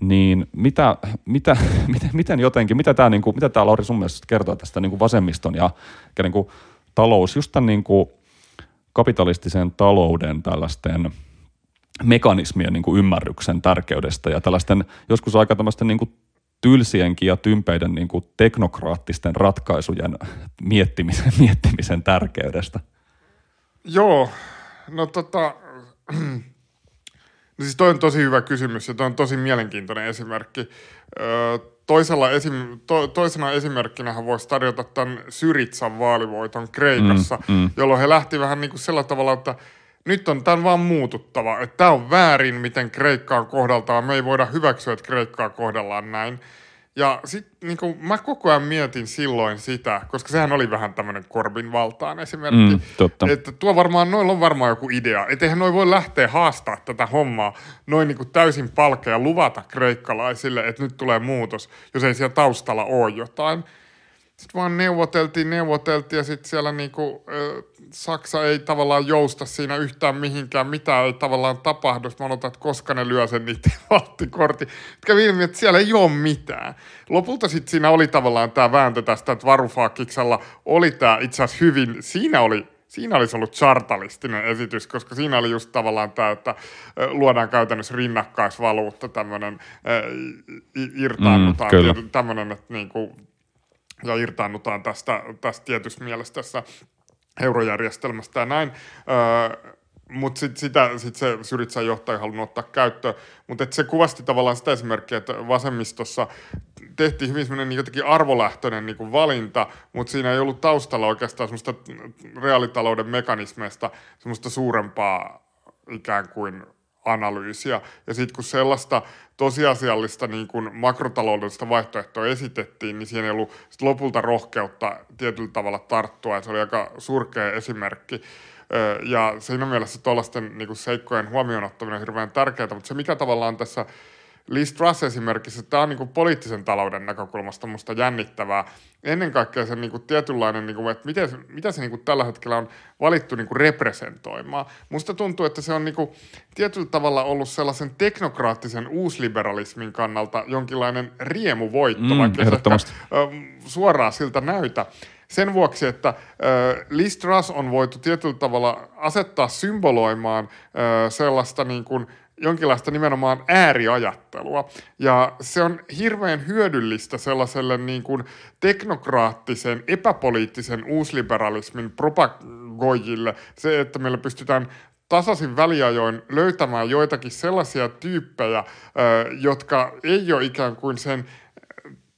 Niin mitä, mitä, miten, miten jotenkin, mitä tämä, niin kuin, mitä tämä Lauri sun mielestä kertoo tästä niin kuin vasemmiston ja, ja niin kuin talous, just tämän niin kuin kapitalistisen talouden tällaisten mekanismien niin kuin ymmärryksen tärkeydestä ja tällaisten joskus aika tämmöisten niin kuin tylsienkin ja tympeiden niin kuin teknokraattisten ratkaisujen miettimisen, miettimisen tärkeydestä?
Joo, no tota, no siis toi on tosi hyvä kysymys ja toi on tosi mielenkiintoinen esimerkki. Öö, toisella esim, to, toisena esimerkkinä voisi tarjota tämän Syritsan vaalivoiton Kreikassa, mm, mm. jolloin he lähti vähän niin kuin sillä tavalla, että nyt on tämän vaan muututtava. Että tämä on väärin, miten Kreikkaa kohdaltaan. Me ei voida hyväksyä, että Kreikkaa kohdellaan näin. Ja sitten niin mä koko ajan mietin silloin sitä, koska sehän oli vähän tämmöinen Korbin valtaan esimerkki. Mm, totta. Että tuo varmaan, noilla on varmaan joku idea. Että eihän noin voi lähteä haastaa tätä hommaa noin niin kuin täysin palkea luvata kreikkalaisille, että nyt tulee muutos, jos ei siellä taustalla ole jotain. Sitten vaan neuvoteltiin, neuvoteltiin ja sitten siellä niinku, äh, Saksa ei tavallaan jousta siinä yhtään mihinkään, mitä ei tavallaan tapahdu. Mä odotan, että koska ne lyö sen niiden valttikortin. Kävi ilmi, että siellä ei ole mitään. Lopulta sitten siinä oli tavallaan tämä vääntö tästä, että Varufaakiksella oli tämä itse asiassa hyvin, siinä oli siinä olisi ollut chartalistinen esitys, koska siinä oli just tavallaan tämä, että luodaan käytännössä rinnakkaisvaluutta, tämmöinen irtaannutaan, mm, tämmöinen, että niin kuin ja irtaannutaan tästä, tästä tietystä mielestä tässä eurojärjestelmästä ja näin. Öö, mutta sitten sitä, sit se Syritsan johtaja ei halunnut ottaa käyttöön. Mutta se kuvasti tavallaan sitä esimerkkiä, että vasemmistossa tehtiin hyvin semmoinen niin jotenkin arvolähtöinen niin kuin valinta, mutta siinä ei ollut taustalla oikeastaan semmoista reaalitalouden mekanismeista semmoista suurempaa ikään kuin analyysiä. Ja sitten kun sellaista tosiasiallista niin kuin makrotaloudellista vaihtoehtoa esitettiin, niin siinä ei ollut sit lopulta rohkeutta tietyllä tavalla tarttua. Ja se oli aika surkea esimerkki. Ja siinä mielessä tuollaisten niin seikkojen huomioon ottaminen on hirveän tärkeää, mutta se mikä tavallaan tässä Liz Truss esimerkiksi, että tämä on niin kuin poliittisen talouden näkökulmasta musta jännittävää. Ennen kaikkea se niin kuin tietynlainen, niin kuin, että miten, mitä se niin kuin tällä hetkellä on valittu niin kuin representoimaan. Musta tuntuu, että se on niin kuin tietyllä tavalla ollut sellaisen teknokraattisen uusliberalismin kannalta jonkinlainen riemuvoitto,
Mm,
vaikka se ö, suoraan siltä näytä. Sen vuoksi, että ö, Liz Truss on voitu tietyllä tavalla asettaa symboloimaan ö, sellaista niin kuin jonkinlaista nimenomaan ääriajattelua. Ja se on hirveän hyödyllistä sellaiselle niin kuin teknokraattisen, epäpoliittisen uusliberalismin propagoijille. Se, että meillä pystytään tasaisin väliajoin löytämään joitakin sellaisia tyyppejä, jotka ei ole ikään kuin sen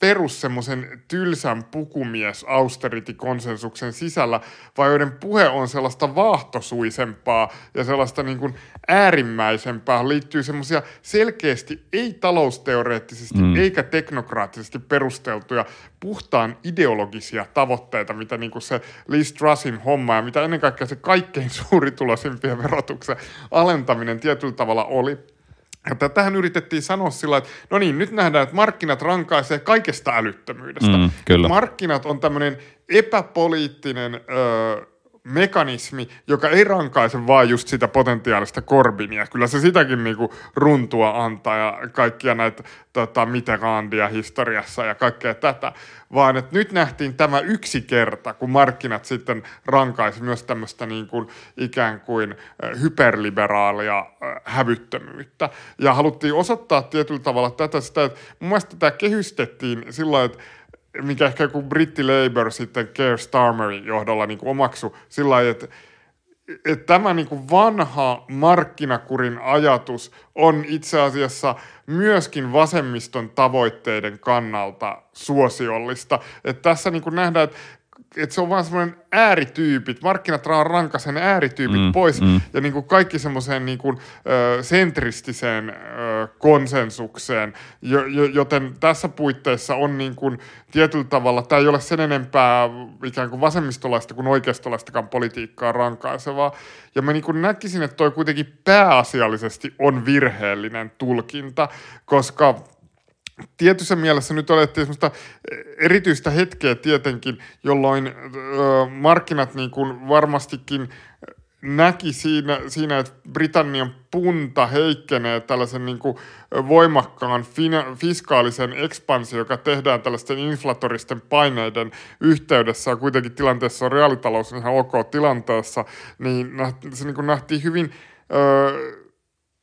perus semmoisen tylsän pukumies austerity-konsensuksen sisällä, vaan joiden puhe on sellaista vaahtosuisempaa ja sellaista niin kuin äärimmäisempää, liittyy semmoisia selkeästi ei talousteoreettisesti mm. eikä teknokraattisesti perusteltuja puhtaan ideologisia tavoitteita, mitä niin kuin se Liz Trussin homma ja mitä ennen kaikkea se kaikkein suurituloisimpien verotuksen alentaminen tietyllä tavalla oli. Ja tätähän yritettiin sanoa sillä että no niin, nyt nähdään, että markkinat rankaisee kaikesta älyttömyydestä.
Mm, kyllä.
Markkinat on tämmöinen epäpoliittinen öö, mekanismi, joka ei rankaise vaan just sitä potentiaalista Corbynia. Kyllä se sitäkin niinku runtua antaa ja kaikkia näitä tota, Mitterrandia historiassa ja kaikkea tätä. Vaan että nyt nähtiin tämä yksi kerta, kun markkinat sitten rankaisi myös tämmöistä niin kuin ikään kuin hyperliberaalia hävyttömyyttä. Ja haluttiin osoittaa tietyllä tavalla tätä sitä, että mun mielestä tämä kehystettiin sillä että mikä ehkä joku britti Labour sitten Keir Starmerin johdolla niin kuin omaksu sillä lailla, että että tämä niin kuin vanha markkinakurin ajatus on itse asiassa myöskin vasemmiston tavoitteiden kannalta suosiollista. Että tässä niin kuin nähdään, että että se on vaan semmoinen äärityypit, markkinat rankaisen äärityypit mm, pois mm. ja niin kuin kaikki semmoiseen niin kuin, ö, sentristiseen ö, konsensukseen, jo, jo, joten tässä puitteissa on niin kuin tietyllä tavalla, tämä ei ole sen enempää ikään kuin vasemmistolaista kuin oikeistolaistakaan politiikkaa rankaisevaa. Ja mä niin kuin näkisin, että toi kuitenkin pääasiallisesti on virheellinen tulkinta, koska tietyssä mielessä nyt olettiin semmoista erityistä hetkeä tietenkin, jolloin ö, markkinat niin kuin varmastikin näki siinä, siinä, että Britannian punta heikkenee tällaisen niin kuin voimakkaan fina- fiskaalisen ekspansio, joka tehdään tällaisten inflatoristen paineiden yhteydessä. Ja kuitenkin tilanteessa on reaalitalous ihan ok tilanteessa, niin se niin kuin nähtiin hyvin... Ö,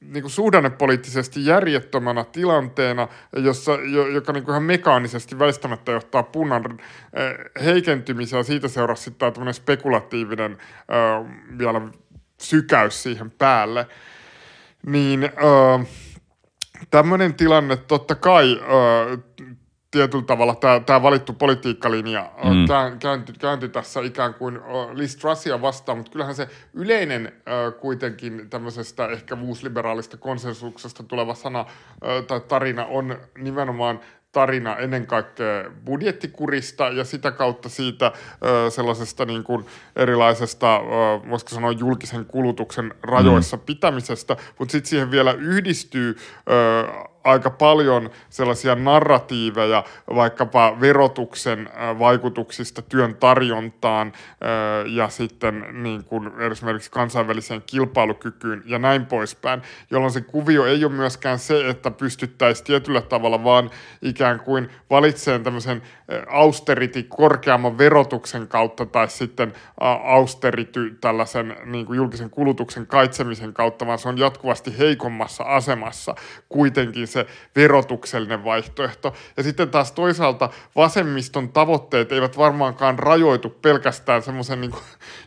niin kuin suhdannepoliittisesti järjettömänä tilanteena, jossa, joka niin kuin ihan mekaanisesti väistämättä johtaa punnan äh, heikentymiseen ja siitä seurasi sitten tämmöinen spekulatiivinen äh, vielä sykäys siihen päälle. Niin äh, tämmöinen tilanne totta kai tietyllä tavalla tämä, tämä valittu politiikkalinja mm. kääntyi, kääntyi tässä ikään kuin Liz Trussia vastaan, mutta kyllähän se yleinen kuitenkin tämmöisestä ehkä uusliberaalista konsensuksesta tuleva sana tai tarina on nimenomaan tarina ennen kaikkea budjettikurista ja sitä kautta siitä ö, sellaisesta niin kuin erilaisesta, ö, voisiko sanoa julkisen kulutuksen rajoissa mm. pitämisestä, mutta sitten siihen vielä yhdistyy ö, aika paljon sellaisia narratiiveja vaikkapa verotuksen vaikutuksista työn tarjontaan ja sitten niin kuin esimerkiksi kansainväliseen kilpailukykyyn ja näin poispäin, jolloin se kuvio ei ole myöskään se, että pystyttäisiin tietyllä tavalla vaan ikään kuin valitsemaan tämmöisen austerity korkeamman verotuksen kautta tai sitten austerity tällaisen niin kuin julkisen kulutuksen kaitsemisen kautta, vaan se on jatkuvasti heikommassa asemassa kuitenkin se verotuksellinen vaihtoehto. Ja sitten taas toisaalta vasemmiston tavoitteet eivät varmaankaan rajoitu pelkästään semmoisen niin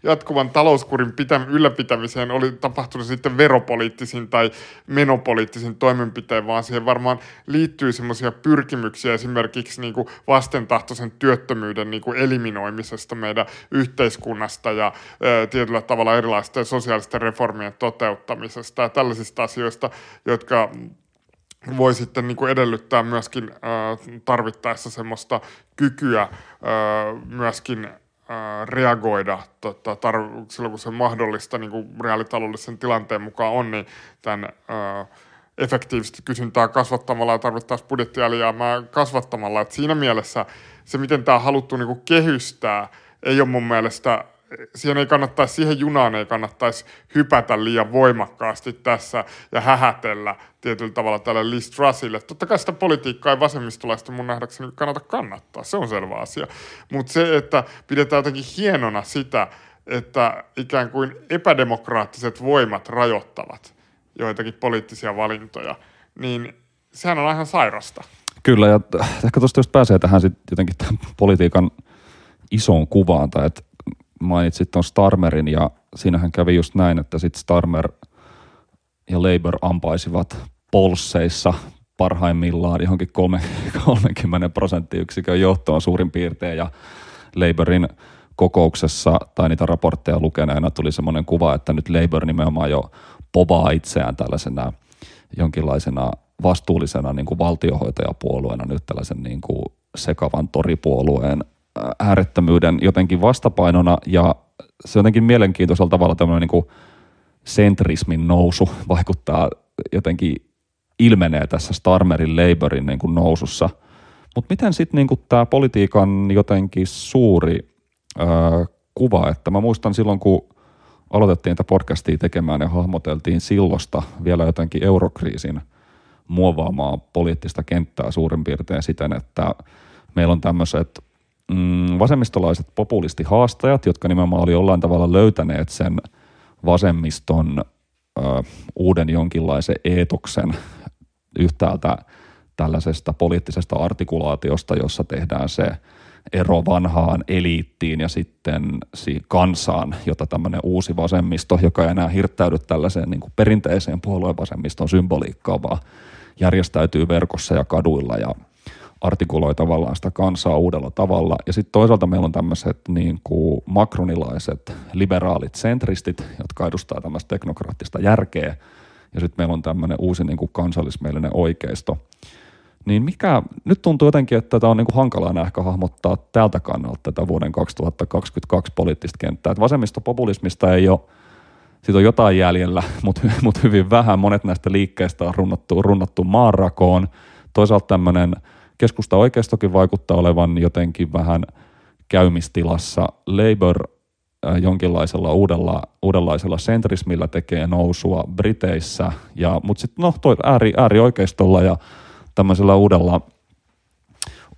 jatkuvan talouskurin pitä, ylläpitämiseen, oli tapahtunut sitten veropoliittisin tai menopoliittisin toimenpiteen, vaan siihen varmaan liittyy semmoisia pyrkimyksiä esimerkiksi niin kuin vastentahtoisen työttömyyden niin kuin eliminoimisesta meidän yhteiskunnasta ja ää, tietyllä tavalla erilaisten sosiaalisten reformien toteuttamisesta ja tällaisista asioista, jotka voi sitten niin kuin edellyttää myöskin äh, tarvittaessa semmoista kykyä äh, myöskin äh, reagoida tota, tar- silloin, kun se mahdollista niin kuin reaalitaloudellisen tilanteen mukaan on, niin tämän äh, efektiivisesti kysyntää kasvattamalla ja tarvittaisiin budjettialijäämää kasvattamalla. Et siinä mielessä se, miten tämä on haluttu niinku kehystää, ei ole mun mielestä siihen ei kannattaisi, siihen junaan ei kannattaisi hypätä liian voimakkaasti tässä ja hähätellä tietyllä tavalla tälle Liz Trussille. Totta kai sitä politiikkaa ei vasemmistolaista mun nähdäkseni kannata kannattaa, se on selvä asia. Mutta se, että pidetään jotenkin hienona sitä, että ikään kuin epädemokraattiset voimat rajoittavat joitakin poliittisia valintoja, niin sehän on ihan sairasta.
Kyllä, ja ehkä tuosta just pääsee tähän sitten jotenkin tämän politiikan isoon kuvaan, tai että mainitsit tuon Starmerin ja siinähän kävi just näin, että sitten Starmer ja Labour ampaisivat polseissa parhaimmillaan johonkin 30 prosenttiyksikön johtoon suurin piirtein. Ja Labourin kokouksessa tai niitä raportteja lukeneena tuli semmoinen kuva, että nyt Labour nimenomaan jo povaa itseään tällaisena jonkinlaisena vastuullisena niin kuin valtiohoitajapuolueena nyt tällaisen niin kuin sekavan toripuolueen äärettömyyden jotenkin vastapainona ja se jotenkin mielenkiintoisella tavalla tämmöinen niin sentrismin nousu vaikuttaa jotenkin ilmenee tässä Starmerin Labourin niin kuin nousussa. Mutta miten sitten niin tämä politiikan jotenkin suuri ää, kuva, että mä muistan silloin kun aloitettiin tätä podcastia tekemään ja hahmoteltiin sillosta vielä jotenkin eurokriisin muovaamaa poliittista kenttää suurin piirtein siten, että meillä on tämmöiset mm, vasemmistolaiset populistihaastajat, jotka nimenomaan oli jollain tavalla löytäneet sen vasemmiston ö, uuden jonkinlaisen eetoksen yhtäältä tällaisesta poliittisesta artikulaatiosta, jossa tehdään se ero vanhaan eliittiin ja sitten kansaan, jota tämmöinen uusi vasemmisto, joka ei enää hirttäydy tällaiseen niin kuin perinteiseen puolueen vasemmiston symboliikkaan, vaan järjestäytyy verkossa ja kaduilla ja artikuloi tavallaan sitä kansaa uudella tavalla. Ja sitten toisaalta meillä on tämmöiset niin kuin makronilaiset liberaalit sentristit, jotka edustaa tämmöistä teknokraattista järkeä. Ja sitten meillä on tämmöinen uusi niin kuin kansallismielinen oikeisto. Niin mikä, nyt tuntuu jotenkin, että tätä on niin kuin hankalaa ehkä hahmottaa tältä kannalta tätä vuoden 2022 poliittista kenttää. Että vasemmistopopulismista ei ole siitä on jotain jäljellä, mutta, mutta hyvin vähän. Monet näistä liikkeistä on runnattu, runnattu maanrakoon. Toisaalta tämmöinen keskusta oikeistokin vaikuttaa olevan jotenkin vähän käymistilassa. Labour äh, jonkinlaisella uudella, uudenlaisella sentrismillä tekee nousua Briteissä, ja, mutta sitten no, toi ääri, äärioikeistolla ja tämmöisellä uudella,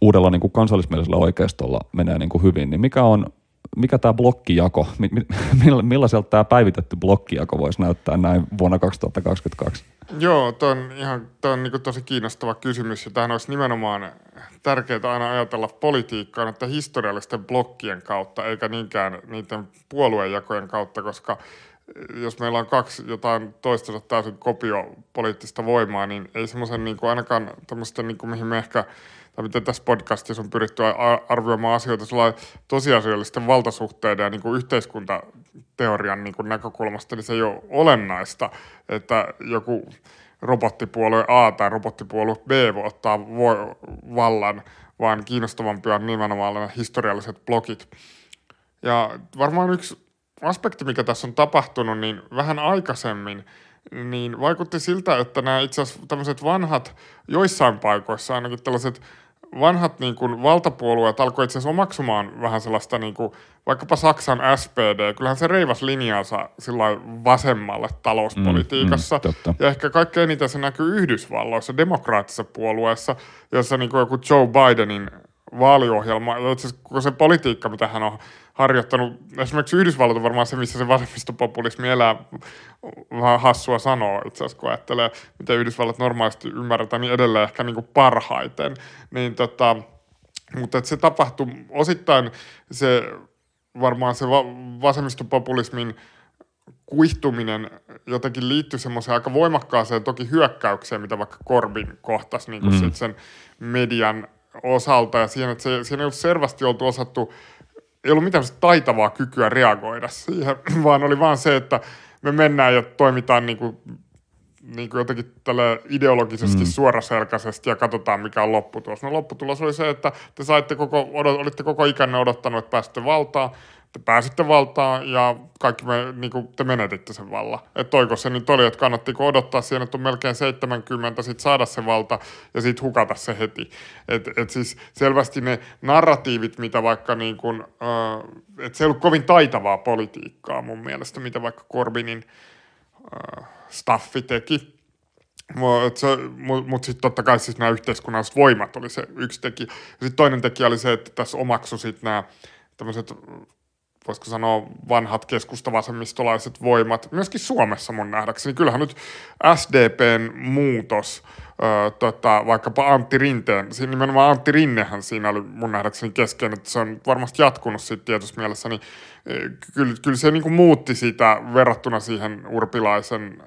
uudella niin kuin kansallismielisellä oikeistolla menee niin kuin hyvin, niin mikä on mikä tämä blokkijako, millaiselta tämä päivitetty blokkijako voisi näyttää näin vuonna 2022?
Joo, tuo on, ihan, tuo on niin tosi kiinnostava kysymys ja tähän olisi nimenomaan tärkeää aina ajatella politiikkaa että historiallisten blokkien kautta eikä niinkään niiden puoluejakojen kautta, koska jos meillä on kaksi jotain toistensa täysin kopiopoliittista voimaa, niin ei semmoisen niin ainakaan tämmöisten, niin kuin, mihin me ehkä – tai miten tässä podcastissa on pyritty arvioimaan asioita tosiasiallisten valtasuhteiden ja niin kuin yhteiskuntateorian niin kuin näkökulmasta, niin se ei ole olennaista, että joku robottipuolue A tai robottipuolue B voi ottaa vallan, vaan kiinnostavampia on nimenomaan historialliset blokit. Ja varmaan yksi aspekti, mikä tässä on tapahtunut, niin vähän aikaisemmin, niin vaikutti siltä, että nämä itse asiassa tämmöiset vanhat, joissain paikoissa ainakin tällaiset vanhat niin kuin, valtapuolueet alkoi itse asiassa omaksumaan vähän sellaista, niin kuin, vaikkapa Saksan SPD, kyllähän se reivas linjansa sillä vasemmalle talouspolitiikassa. Mm, mm, ja ehkä kaikkein eniten se näkyy Yhdysvalloissa, demokraattisessa puolueessa, jossa niin kuin joku Joe Bidenin vaaliohjelma, itse asiassa se politiikka, mitä hän on harjoittanut, esimerkiksi Yhdysvallat on varmaan se, missä se vasemmistopopulismi elää, vähän hassua sanoa itse asiassa, kun ajattelee, miten Yhdysvallat normaalisti ymmärretään, niin edelleen ehkä niin kuin parhaiten. Niin tota, mutta se tapahtui osittain se varmaan se va- vasemmistopopulismin kuihtuminen jotenkin liittyy semmoiseen aika voimakkaaseen toki hyökkäykseen, mitä vaikka Corbyn kohtasi niin kuin mm. sen median osalta ja siihen, että se, siinä ei ollut selvästi oltu osattu ei ollut mitään taitavaa kykyä reagoida siihen, vaan oli vaan se, että me mennään ja toimitaan niin kuin, niin kuin jotenkin tälle ideologisesti mm. suoraselkäisesti ja katsotaan, mikä on lopputulos. No lopputulos oli se, että te saitte koko, odot, olitte koko ikänne odottanut, että pääsitte valtaan. Te pääsitte valtaan ja kaikki me, niin kuin te menetitte sen vallan. Että toiko se nyt oli, että kannattiko odottaa siihen, että on melkein 70, sit saada se valta ja sitten hukata se heti. Et, et siis selvästi ne narratiivit, mitä vaikka niin kuin, äh, että se ei ollut kovin taitavaa politiikkaa mun mielestä, mitä vaikka Corbinin äh, staffi teki. Mutta mut sitten totta kai siis nämä yhteiskunnalliset voimat oli se yksi tekijä. Sitten toinen tekijä oli se, että tässä omaksu sitten nämä tämmöiset voisiko sanoa vanhat keskustavasemmistolaiset voimat, myöskin Suomessa mun nähdäkseni. Kyllähän nyt SDPn muutos, ö, tota, vaikkapa Antti Rinteen, siinä nimenomaan Antti Rinnehän siinä oli mun nähdäkseni keskeinen, että se on varmasti jatkunut siitä tietyssä mielessä, niin kyllä, kyllä se niin kuin muutti sitä verrattuna siihen Urpilaisen,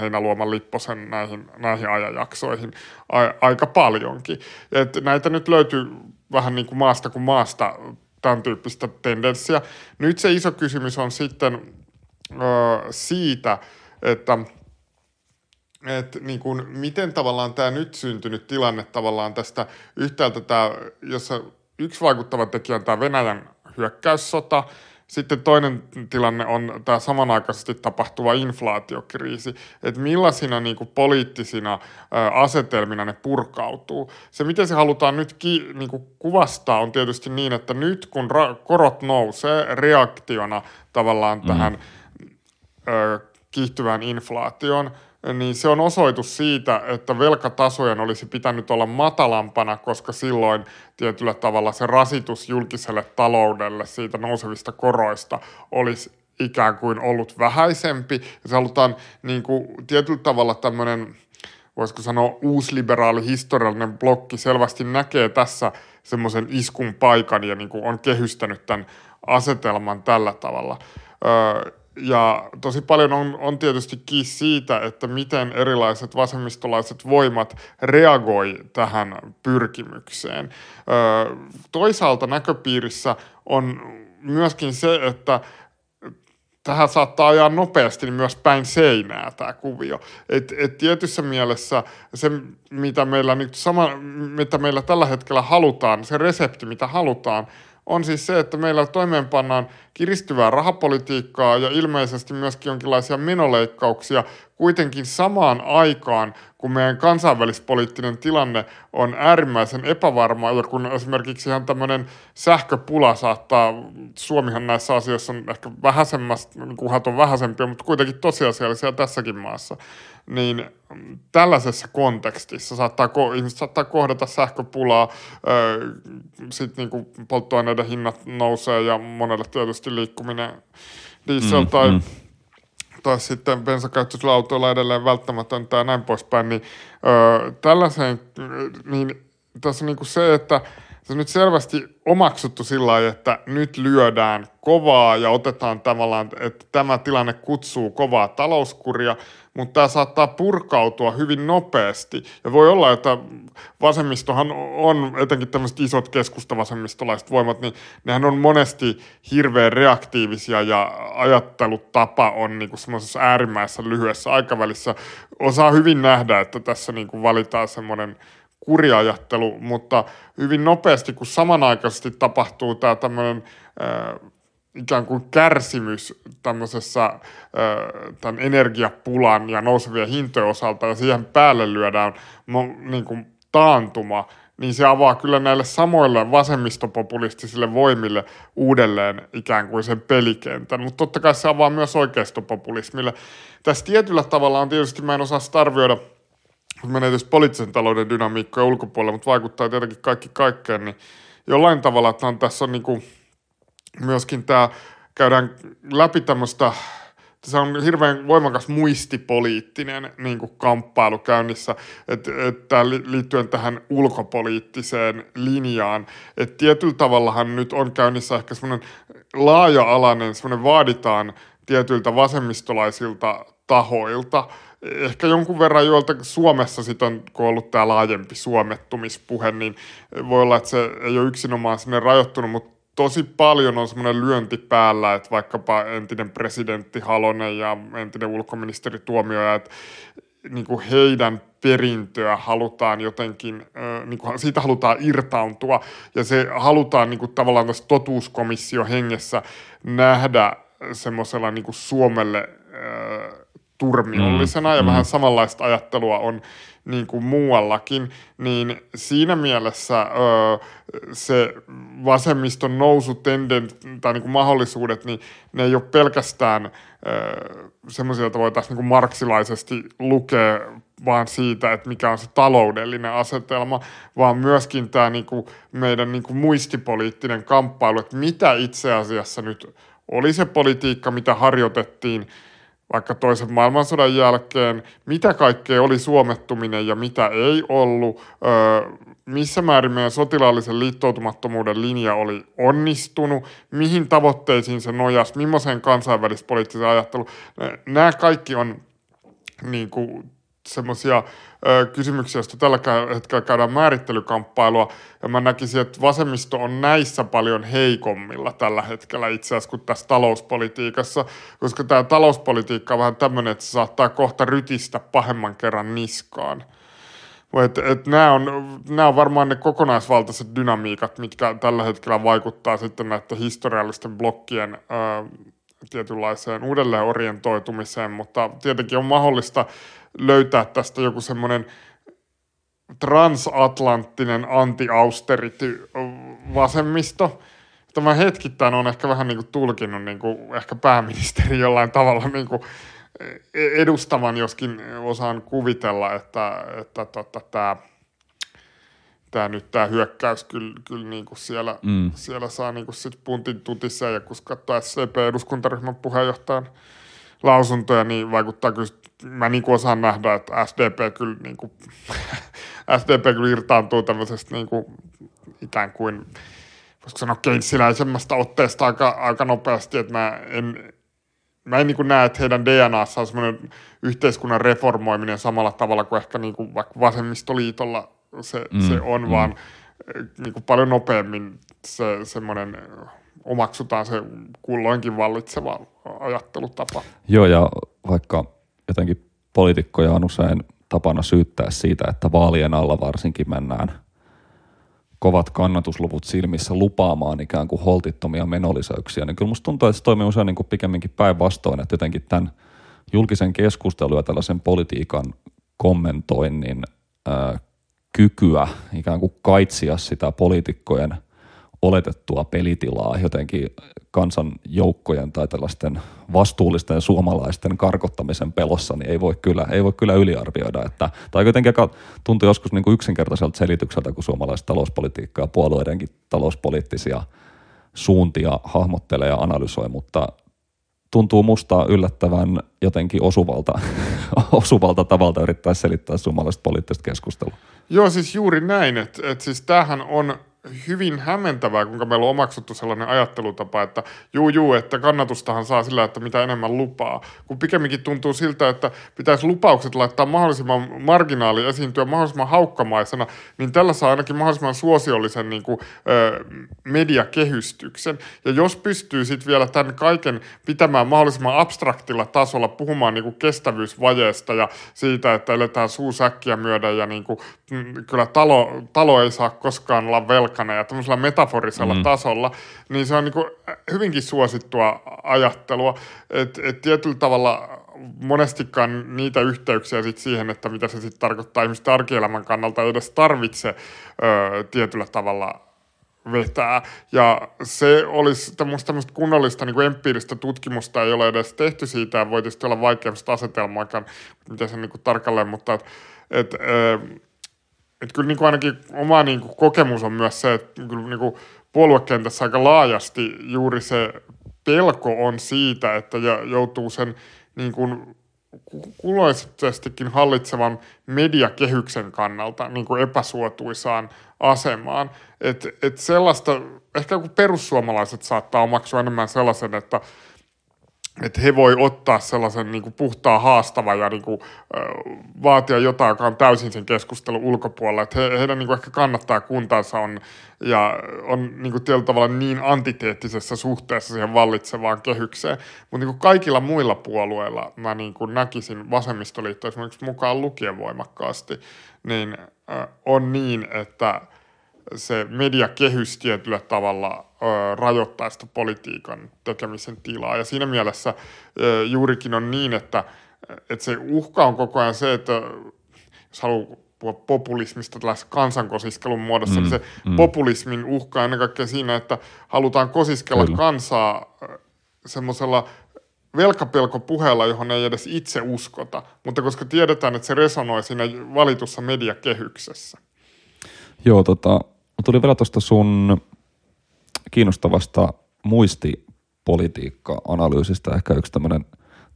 Heinäluoman, Lipposen näihin, näihin ajanjaksoihin a, aika paljonkin. Et näitä nyt löytyy vähän niin kuin maasta kuin maasta tämän tyyppistä tendenssiä. Nyt se iso kysymys on sitten ö, siitä, että että niin kuin, miten tavallaan tämä nyt syntynyt tilanne tavallaan tästä yhtäältä tämä, jossa yksi vaikuttava tekijä on tämä Venäjän hyökkäyssota, sitten toinen tilanne on tämä samanaikaisesti tapahtuva inflaatiokriisi, että millaisina niin kuin poliittisina asetelmina ne purkautuu. Se, miten se halutaan nyt ki, niin kuin kuvastaa, on tietysti niin, että nyt kun ra- korot nousee reaktiona tavallaan mm. tähän ö, kiihtyvään inflaatioon, niin se on osoitus siitä, että velkatasojen olisi pitänyt olla matalampana, koska silloin tietyllä tavalla se rasitus julkiselle taloudelle siitä nousevista koroista olisi ikään kuin ollut vähäisempi. Ja se halutaan niin kuin, tietyllä tavalla tämmöinen, voisiko sanoa uusliberaali historiallinen blokki selvästi näkee tässä semmoisen iskun paikan ja niin kuin on kehystänyt tämän asetelman tällä tavalla. Öö, ja tosi paljon on, on tietysti kiinni siitä, että miten erilaiset vasemmistolaiset voimat reagoi tähän pyrkimykseen. Ö, toisaalta näköpiirissä on myöskin se, että tähän saattaa ajaa nopeasti niin myös päin seinää tämä kuvio. Et, et tietyssä mielessä se, mitä meillä, nyt sama, mitä meillä tällä hetkellä halutaan, se resepti, mitä halutaan, on siis se, että meillä toimeenpannaan kiristyvää rahapolitiikkaa ja ilmeisesti myöskin jonkinlaisia menoleikkauksia kuitenkin samaan aikaan, kun meidän kansainvälispoliittinen tilanne on äärimmäisen epävarma ja kun esimerkiksi ihan tämmöinen sähköpula saattaa, Suomihan näissä asioissa on ehkä vähäisemmästä, niin uhat on vähäisempiä, mutta kuitenkin tosiasiallisia tässäkin maassa, niin tällaisessa kontekstissa saattaa, ihmiset saattaa kohdata sähköpulaa, sitten niin polttoaineiden hinnat nousee ja monelle tietysti liikkuminen diesel mm, tai mm. tai sitten bensakäyttöisillä autoilla edelleen välttämätöntä ja näin poispäin, niin öö, tällaiseen, niin tässä niin kuin se, että se nyt selvästi omaksuttu sillä lailla, että nyt lyödään kovaa ja otetaan tavallaan, että tämä tilanne kutsuu kovaa talouskuria, mutta tämä saattaa purkautua hyvin nopeasti. Ja voi olla, että vasemmistohan on, etenkin tämmöiset isot keskustavasemmistolaiset voimat, niin nehän on monesti hirveän reaktiivisia ja ajattelutapa on niin kuin semmoisessa äärimmäisessä lyhyessä aikavälissä. Osaa hyvin nähdä, että tässä niin kuin valitaan semmoinen kuriajattelu, mutta hyvin nopeasti, kun samanaikaisesti tapahtuu tämä tämmöinen äh, ikään kuin kärsimys tämmöisessä äh, tämän energiapulan ja nousevien hintojen osalta ja siihen päälle lyödään niin kuin taantuma, niin se avaa kyllä näille samoille vasemmistopopulistisille voimille uudelleen ikään kuin sen pelikentän, mutta totta kai se avaa myös oikeistopopulismille. Tässä tietyllä tavalla on tietysti, mä en osaa sitä arvioida, menee tietysti poliittisen talouden dynamiikkoja ulkopuolella, mutta vaikuttaa tietenkin kaikki kaikkeen, niin jollain tavalla että on, tässä on niin kuin myöskin tämä, käydään läpi tämmöistä, se on hirveän voimakas muistipoliittinen niin kuin kamppailu käynnissä, että et, liittyen tähän ulkopoliittiseen linjaan. Että tietyllä tavallahan nyt on käynnissä ehkä semmoinen laaja-alainen, semmoinen vaaditaan tietyiltä vasemmistolaisilta tahoilta, ehkä jonkun verran joilta Suomessa sitten on, kun on ollut tämä laajempi suomettumispuhe, niin voi olla, että se ei ole yksinomaan sinne rajoittunut, mutta tosi paljon on semmoinen lyönti päällä, että vaikkapa entinen presidentti Halonen ja entinen ulkoministeri Tuomioja, että niin kuin heidän perintöä halutaan jotenkin, niin kuin siitä halutaan irtauntua ja se halutaan niin kuin tavallaan tässä totuuskomission hengessä nähdä semmoisella niin kuin Suomelle turmiollisena ja mm. vähän samanlaista ajattelua on niin kuin muuallakin, niin siinä mielessä ö, se vasemmiston nousutendent tai niin kuin mahdollisuudet, niin ne ei ole pelkästään semmoisia, joita voitaisiin niin marksilaisesti lukea vaan siitä, että mikä on se taloudellinen asetelma, vaan myöskin tämä niin kuin meidän niin kuin muistipoliittinen kamppailu, että mitä itse asiassa nyt oli se politiikka, mitä harjoitettiin – vaikka toisen maailmansodan jälkeen, mitä kaikkea oli suomettuminen ja mitä ei ollut, öö, missä määrin meidän sotilaallisen liittoutumattomuuden linja oli onnistunut, mihin tavoitteisiin se nojasi, millaiseen kansainvälispoliittiseen ajatteluun. Nämä kaikki on niin kuin, semmoisia kysymyksiä, joista tällä hetkellä käydään määrittelykamppailua, ja mä näkisin, että vasemmisto on näissä paljon heikommilla tällä hetkellä itse asiassa kuin tässä talouspolitiikassa, koska tämä talouspolitiikka on vähän tämmöinen, että se saattaa kohta rytistä pahemman kerran niskaan. Et, et nämä, on, nämä on varmaan ne kokonaisvaltaiset dynamiikat, mitkä tällä hetkellä vaikuttaa sitten näiden historiallisten blokkien ää, tietynlaiseen uudelleen orientoitumiseen, mutta tietenkin on mahdollista löytää tästä joku semmoinen transatlanttinen anti-austerity vasemmisto. Tämä hetkittäin on ehkä vähän niin kuin tulkinut niin kuin ehkä pääministeri jollain tavalla niin kuin edustavan, joskin osaan kuvitella, että, että tota, tämä tämä nyt tämä hyökkäys kyllä, kyllä niin kuin siellä, mm. siellä saa niin kuin sit puntin tutissa ja kun katsoo SCP-eduskuntaryhmän puheenjohtajan lausuntoja, niin vaikuttaa kyllä mä niin kuin osaan nähdä, että SDP kyllä, niin kuin, SDP kyllä irtaantuu tämmöisestä niin kuin, ikään kuin, voisiko sanoa keynesiläisemmästä otteesta aika, aika nopeasti, että mä en, mä en niin kuin näe, että heidän DNAssa on semmoinen yhteiskunnan reformoiminen samalla tavalla kuin ehkä niin kuin vaikka vasemmistoliitolla se, mm, se on, mm. vaan niin kuin paljon nopeammin se semmoinen omaksutaan se kulloinkin vallitseva ajattelutapa.
Joo, ja vaikka jotenkin poliitikkoja on usein tapana syyttää siitä, että vaalien alla varsinkin mennään kovat kannatusluvut silmissä lupaamaan ikään kuin holtittomia menolisäyksiä, niin kyllä musta tuntuu, että se toimii usein niin kuin pikemminkin päinvastoin, että jotenkin tämän julkisen keskustelun ja tällaisen politiikan kommentoinnin ää, kykyä ikään kuin kaitsia sitä poliitikkojen – oletettua pelitilaa jotenkin kansan joukkojen tai tällaisten vastuullisten suomalaisten karkottamisen pelossa, niin ei voi kyllä, ei voi kyllä yliarvioida. Että, tai jotenkin tuntuu joskus niin kuin yksinkertaiselta selitykseltä, kun suomalaiset talouspolitiikkaa ja puolueidenkin talouspoliittisia suuntia hahmottelee ja analysoi, mutta tuntuu musta yllättävän jotenkin osuvalta, osuvalta tavalta yrittää selittää suomalaista poliittista keskustelua.
Joo, siis juuri näin, että, että siis tämähän on hyvin hämmentävää, kuinka meillä on omaksuttu sellainen ajattelutapa, että juu juu, että kannatustahan saa sillä, että mitä enemmän lupaa. Kun pikemminkin tuntuu siltä, että pitäisi lupaukset laittaa mahdollisimman marginaali esiintyä mahdollisimman haukkamaisena, niin tällä saa ainakin mahdollisimman suosiollisen niin kuin, ö, mediakehystyksen. Ja jos pystyy sitten vielä tämän kaiken pitämään mahdollisimman abstraktilla tasolla, puhumaan niin kuin kestävyysvajeesta ja siitä, että eletään suusäkkiä myöden ja niin kuin, mm, kyllä talo, talo ei saa koskaan olla velka velkana ja tämmöisellä metaforisella mm. tasolla, niin se on niin kuin hyvinkin suosittua ajattelua. Että et tietyllä tavalla monestikaan niitä yhteyksiä sit siihen, että mitä se sitten tarkoittaa ihmisten arkielämän kannalta, ei edes tarvitse ö, tietyllä tavalla vetää. Ja se olisi tämmöistä, tämmöistä kunnollista niin kuin empiiristä tutkimusta ei ole edes tehty siitä, ja voi tietysti olla vaikea asetelmaa, miten se niin kuin tarkalleen, mutta et, et, että kyllä niin kuin ainakin oma niin kuin kokemus on myös se, että kyllä niin kuin puoluekentässä aika laajasti juuri se pelko on siitä, että joutuu sen niin kuin kuloisestikin hallitsevan mediakehyksen kannalta niin kuin epäsuotuisaan asemaan. Että et sellaista, ehkä kun perussuomalaiset saattaa omaksua enemmän sellaisen, että että he voi ottaa sellaisen niin kuin puhtaan haastavan ja niin kuin, vaatia jotain, joka on täysin sen keskustelun ulkopuolella. Että he, heidän niin kuin ehkä kannattaa kuntansa on, ja on niin kuin tietyllä tavalla niin antiteettisessä suhteessa siihen vallitsevaan kehykseen. Mutta niin kaikilla muilla puolueilla mä niin kuin näkisin vasemmistoliitto esimerkiksi mukaan lukien voimakkaasti, niin on niin, että – se mediakehys tietyllä tavalla ö, rajoittaa sitä politiikan tekemisen tilaa. Ja siinä mielessä ö, juurikin on niin, että, että se uhka on koko ajan se, että jos haluaa puhua populismista tällaisen kansankosiskelun muodossa, niin mm, niin se mm. populismin uhka on ennen kaikkea siinä, että halutaan kosiskella Kyllä. kansaa semmoisella velkapelkopuheella, johon ei edes itse uskota, mutta koska tiedetään, että se resonoi siinä valitussa mediakehyksessä.
Joo, tota, tuli vielä tuosta sun kiinnostavasta muistipolitiikka-analyysistä ehkä yksi tämmöinen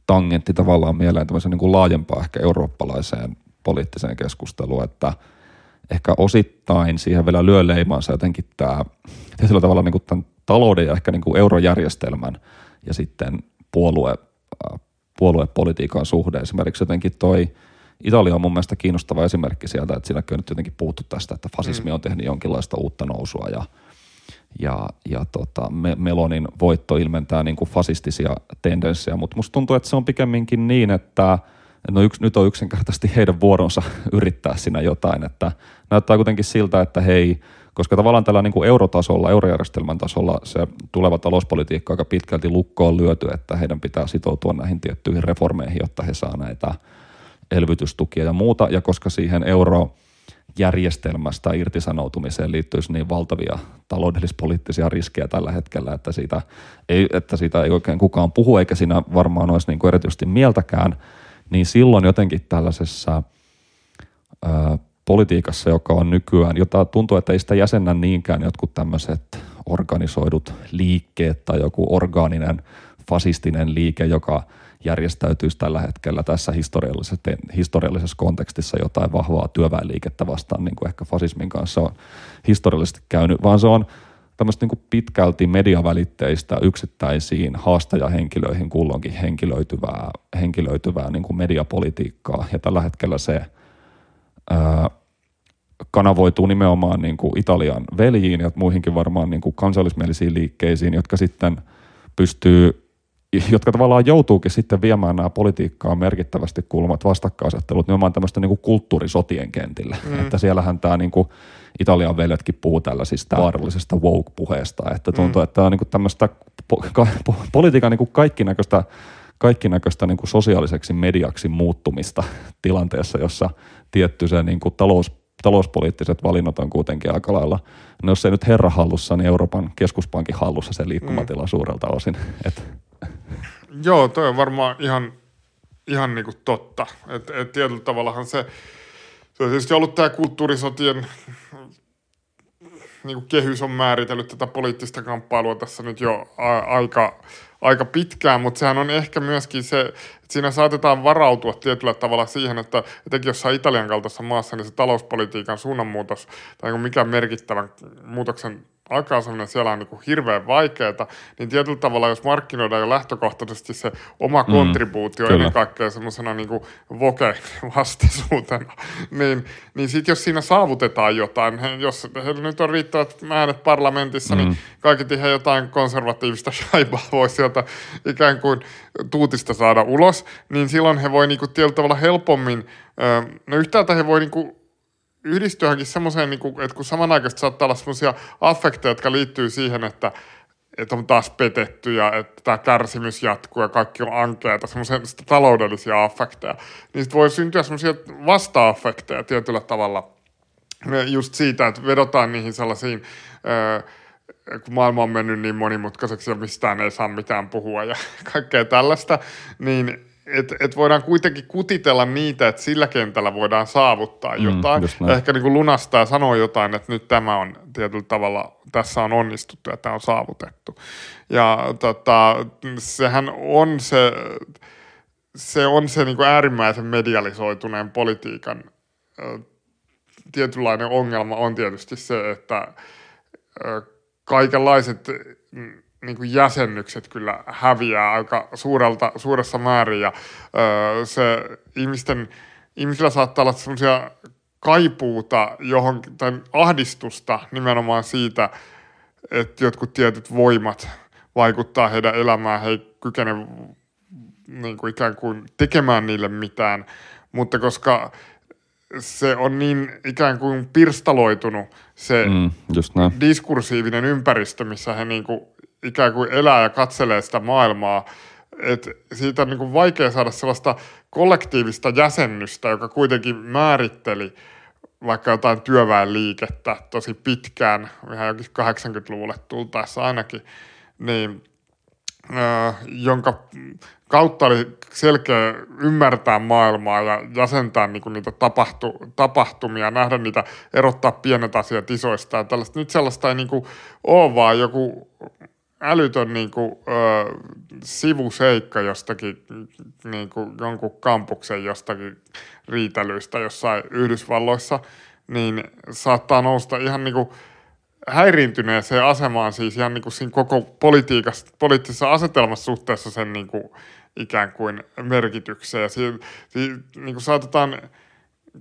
tangentti tavallaan mieleen tämmöisen niin kuin laajempaa ehkä eurooppalaiseen poliittiseen keskusteluun, että ehkä osittain siihen vielä lyö leimansa jotenkin tämä tietyllä tavalla niin kuin tämän talouden ja ehkä niin kuin eurojärjestelmän ja sitten puolue, puoluepolitiikan suhde. Esimerkiksi jotenkin toi Italia on mun mielestä kiinnostava esimerkki sieltä, että siinäkin on nyt jotenkin puhuttu tästä, että fasismi mm. on tehnyt jonkinlaista uutta nousua ja, ja, ja tota, Melonin voitto ilmentää niin kuin fasistisia tendenssejä, mutta musta tuntuu, että se on pikemminkin niin, että no yks, nyt on yksinkertaisesti heidän vuoronsa yrittää siinä jotain, että näyttää kuitenkin siltä, että hei, koska tavallaan tällä niin kuin eurotasolla, eurojärjestelmän tasolla se tuleva talouspolitiikka aika pitkälti lukkoon lyöty, että heidän pitää sitoutua näihin tiettyihin reformeihin, jotta he saa näitä elvytystukia ja muuta, ja koska siihen euro järjestelmästä irtisanoutumiseen liittyisi niin valtavia taloudellispoliittisia riskejä tällä hetkellä, että siitä ei, että siitä ei oikein kukaan puhu, eikä siinä varmaan olisi niin kuin erityisesti mieltäkään, niin silloin jotenkin tällaisessa ää, politiikassa, joka on nykyään, jota tuntuu, että ei sitä jäsennä niinkään jotkut tämmöiset organisoidut liikkeet tai joku orgaaninen fasistinen liike, joka – järjestäytyisi tällä hetkellä tässä historiallisessa, historiallisessa kontekstissa jotain vahvaa työväenliikettä vastaan, niin kuin ehkä fasismin kanssa on historiallisesti käynyt, vaan se on tämmöistä niin pitkälti mediavälitteistä yksittäisiin haastajahenkilöihin kulloinkin henkilöityvää, henkilöityvää niin kuin mediapolitiikkaa. Ja tällä hetkellä se ää, kanavoituu nimenomaan niin kuin Italian veljiin ja muihinkin varmaan niin kuin kansallismielisiin liikkeisiin, jotka sitten pystyy jotka tavallaan joutuukin sitten viemään nämä politiikkaa merkittävästi kulmat vastakkaisettelut nimenomaan tämmöistä niin kuin kulttuurisotien kentillä. Mm. Että siellähän tämä niin kuin Italian veljetkin puhuu tällaisista vaarallisesta woke-puheesta, että tuntuu, mm. että tämä on niin kuin tämmöistä po- ka- po- politiikan niin kuin kaikkinäköistä, kaikkinäköistä niin kuin sosiaaliseksi mediaksi muuttumista tilanteessa, jossa tietty se niin kuin talous, talouspoliittiset valinnat on kuitenkin aika lailla, no jos ei nyt herra hallussa, niin Euroopan keskuspankin hallussa se liikkumatila mm. suurelta osin. Et,
Joo, toi on varmaan ihan, ihan niinku totta. Että et tietyllä tavallahan se, se on tietysti ollut tämä kulttuurisotien niin kuin kehys on määritellyt tätä poliittista kamppailua tässä nyt jo a- aika, aika pitkään, mutta sehän on ehkä myöskin se, että siinä saatetaan varautua tietyllä tavalla siihen, että etenkin jossain Italian kaltaisessa maassa, niin se talouspolitiikan suunnanmuutos tai mikä merkittävän muutoksen aikaansaaminen siellä on niin kuin hirveän vaikeaa, niin tietyllä tavalla, jos markkinoidaan jo lähtökohtaisesti se oma mm, kontribuutio kyllä. ennen kaikkea semmoisena niin voke-vastaisuutena, niin, niin sitten jos siinä saavutetaan jotain, jos nyt on riittävät äänet parlamentissa, niin mm. niin kaiketi he jotain konservatiivista shaibaa voi sieltä ikään kuin tuutista saada ulos, niin silloin he voi niin kuin tietyllä tavalla helpommin, no yhtäältä he voi niin kuin yhdistyäänkin semmoiseen, niin kuin, että kun samanaikaisesti saattaa olla semmoisia affekteja, jotka liittyy siihen, että, että on taas petetty ja että tämä kärsimys jatkuu ja kaikki on ankeata, semmoisia taloudellisia affekteja, niin sitten voi syntyä semmoisia vasta-affekteja tietyllä tavalla. Just siitä, että vedotaan niihin sellaisiin, kun maailma on mennyt niin monimutkaiseksi ja mistään ei saa mitään puhua ja kaikkea tällaista, niin että et voidaan kuitenkin kutitella niitä, että sillä kentällä voidaan saavuttaa mm, jotain. Ehkä niin kuin lunastaa ja sanoa jotain, että nyt tämä on tietyllä tavalla, tässä on onnistuttu ja tämä on saavutettu. Ja tota, sehän on se, se on se niin kuin äärimmäisen medialisoituneen politiikan tietynlainen ongelma on tietysti se, että kaikenlaiset niin kuin jäsennykset kyllä häviää aika suurelta, suuressa määrin. Ja öö, se ihmisten, ihmisillä saattaa olla sellaisia kaipuuta johon, tai ahdistusta nimenomaan siitä, että jotkut tietyt voimat vaikuttaa heidän elämään, he ei kykene niin kuin ikään kuin tekemään niille mitään, mutta koska se on niin ikään kuin pirstaloitunut se mm, diskursiivinen ympäristö, missä he niin kuin ikään kuin elää ja katselee sitä maailmaa, että siitä on niin kuin vaikea saada sellaista kollektiivista jäsennystä, joka kuitenkin määritteli vaikka jotain työväenliikettä tosi pitkään, ihan jokin 80-luvulle tultaessa ainakin, niin jonka kautta oli selkeä ymmärtää maailmaa ja jäsentää niinku niitä tapahtu, tapahtumia, nähdä niitä, erottaa pienet asiat isoista ja tällaista. Nyt sellaista ei niinku ole, vaan joku älytön niinku, ö, sivuseikka jostakin, niinku, jonkun kampuksen jostakin riitelyistä jossain Yhdysvalloissa, niin saattaa nousta ihan niinku, häiriintyneeseen asemaan siis ihan niin kuin siinä koko poliittisessa asetelmassa suhteessa sen niin kuin ikään kuin merkitykseen. Ja siinä, siinä niin kuin saatetaan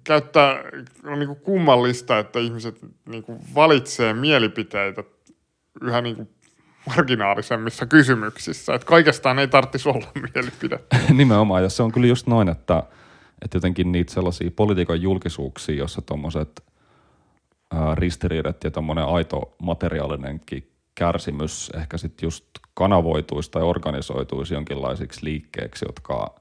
käyttää, on niin kuin kummallista, että ihmiset niin kuin valitsee mielipiteitä yhä niin kuin marginaalisemmissa kysymyksissä. Että kaikestaan ei tarvitsisi olla mielipide.
Nimenomaan, ja se on kyllä just noin, että, että jotenkin niitä sellaisia politiikan julkisuuksia, jossa tuommoiset ristiriidat ja tämmöinen aito materiaalinenkin kärsimys ehkä sitten just kanavoituisi tai organisoituisi jonkinlaisiksi liikkeeksi, jotka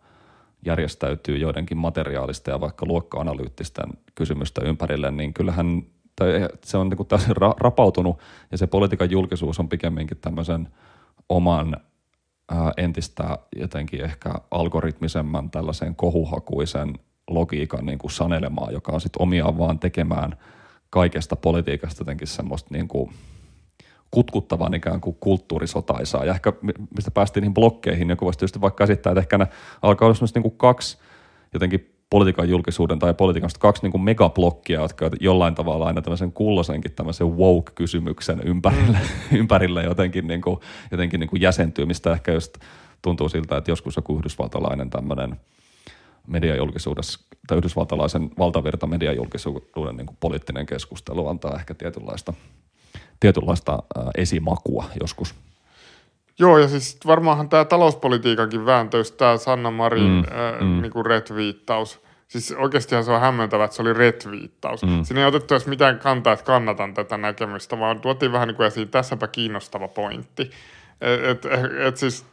järjestäytyy joidenkin materiaalista ja vaikka luokka-analyyttisten kysymysten ympärille, niin kyllähän se on niin täysin rapautunut ja se politiikan julkisuus on pikemminkin tämmöisen oman ää, entistä jotenkin ehkä algoritmisemman tällaisen kohuhakuisen logiikan niin kuin sanelemaa, joka on sitten omiaan vaan tekemään – kaikesta politiikasta jotenkin semmoista niin kuin kutkuttavan ikään kuin kulttuurisotaisaa. Ja ehkä mistä päästiin niihin blokkeihin, joku voisi tietysti vaikka esittää, että ehkä ne alkaa olla niin kuin kaksi jotenkin politiikan julkisuuden tai politiikan kaksi niin kuin megablokkia, jotka jollain tavalla aina tämmöisen kulloisenkin tämmöisen woke-kysymyksen ympärille, mm. ympärille jotenkin, niin kuin, jotenkin niin kuin jäsentyy, mistä ehkä just tuntuu siltä, että joskus joku yhdysvaltalainen tämmöinen – mediajulkisuudessa tai yhdysvaltalaisen valtavirta mediajulkisuuden niin kuin poliittinen keskustelu antaa ehkä tietynlaista, tietynlaista ää, esimakua joskus.
Joo, ja siis varmaanhan tämä talouspolitiikankin vääntöys, tämä Sanna Marin mm, ää, mm. Niin kuin retviittaus, siis oikeastihan se on hämmentävä, että se oli retviittaus. Mm. Siinä ei otettu edes mitään kantaa, että kannatan tätä näkemystä, vaan tuotiin vähän niin kuin esiin, tässäpä kiinnostava pointti. Et, et, et siis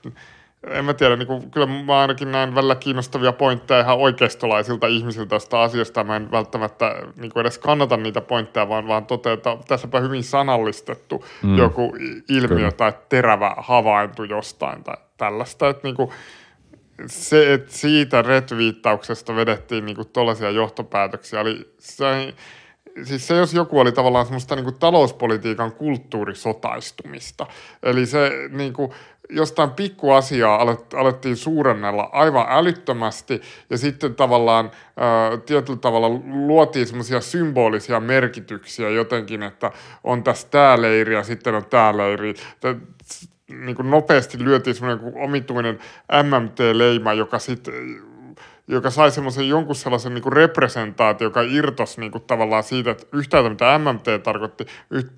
en mä tiedä, niin kuin, kyllä mä ainakin näin välillä kiinnostavia pointteja ihan oikeistolaisilta ihmisiltä tästä asiasta. Mä en välttämättä niin kuin edes kannata niitä pointteja, vaan, vaan totean, että tässäpä hyvin sanallistettu mm. joku ilmiö kyllä. tai terävä havainto jostain tai tällaista. Että niin kuin, se, että siitä retviittauksesta vedettiin niin tuollaisia johtopäätöksiä, oli se, siis se jos joku oli tavallaan semmoista niin kuin talouspolitiikan kulttuurisotaistumista. Eli se niin kuin, jostain pikkuasiaa alettiin suurennella aivan älyttömästi ja sitten tavallaan ää, tietyllä tavalla luotiin semmoisia symbolisia merkityksiä jotenkin, että on tässä tämä leiri ja sitten on tämä leiri. Niin kuin nopeasti lyötiin semmoinen omituinen MMT-leima, joka sitten joka sai semmoisen jonkun sellaisen niin representaatio, joka irtos niin tavallaan siitä, että yhtäältä mitä MMT tarkoitti,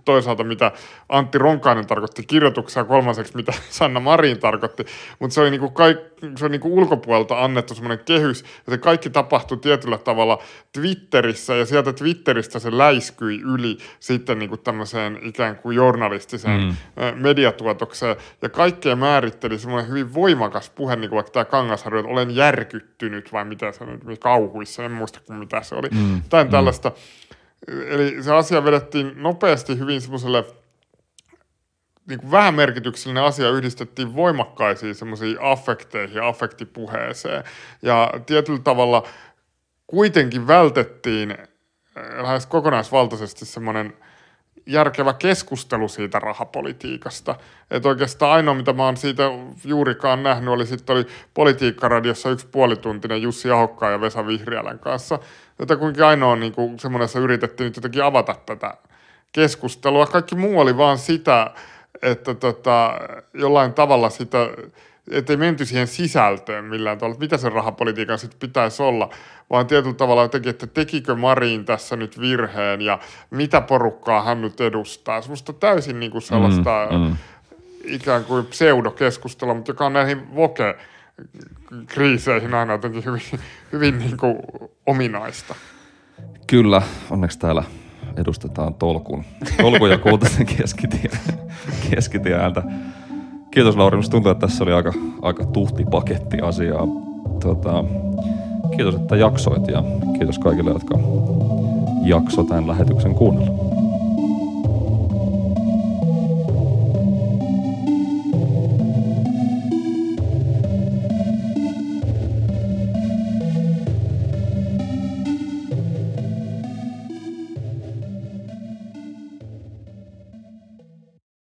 toisaalta mitä Antti Ronkainen tarkoitti kirjoituksessa ja kolmanneksi mitä Sanna Marin tarkoitti, mutta se oli, niin kuin kaik, se oli niin kuin ulkopuolelta annettu semmoinen kehys, ja se kaikki tapahtui tietyllä tavalla Twitterissä, ja sieltä Twitteristä se läiskyi yli sitten niin kuin tämmöiseen ikään kuin journalistiseen mm. mediatuotokseen, ja kaikkea määritteli semmoinen hyvin voimakas puhe, niin kuin vaikka tämä Kangasharju, että olen järkyttynyt, vai mitä se nyt, kauhuissa, en muista kuin mitä se oli. Mm. Tai mm. tällaista. Eli se asia vedettiin nopeasti hyvin semmoiselle niin kuin vähän merkityksellinen asia yhdistettiin voimakkaisiin semmoisiin affekteihin affektipuheeseen. Ja tietyllä tavalla kuitenkin vältettiin lähes kokonaisvaltaisesti semmoinen – järkevä keskustelu siitä rahapolitiikasta. Että oikeastaan ainoa, mitä mä oon siitä juurikaan nähnyt, oli sitten oli Politiikkaradiossa yksi puolituntinen Jussi Ahokkaan ja Vesa Vihriälän kanssa, jota kuinka ainoa niin kuin semmoisessa yritettiin nyt jotenkin avata tätä keskustelua. Kaikki muu oli vaan sitä, että tota, jollain tavalla sitä, ettei menty siihen sisältöön millään tavalla, että mitä se rahapolitiikan sitten pitäisi olla, vaan tietyllä tavalla jotenkin, että tekikö Marin tässä nyt virheen ja mitä porukkaa hän nyt edustaa. Semmoista täysin niin kuin sellaista mm, mm. ikään kuin pseudokeskustelua, mutta joka on näihin voke kriiseihin aina jotenkin hyvin, hyvin niin kuin ominaista.
Kyllä, onneksi täällä edustetaan tolkun, tolkun ja kultaisen keskitien, keskitien ääntä. Kiitos Lauri, musta tuntuu, että tässä oli aika, aika tuhti paketti asiaa. Tota, kiitos, että jaksoit ja kiitos kaikille, jotka jakso tämän lähetyksen kuunnella.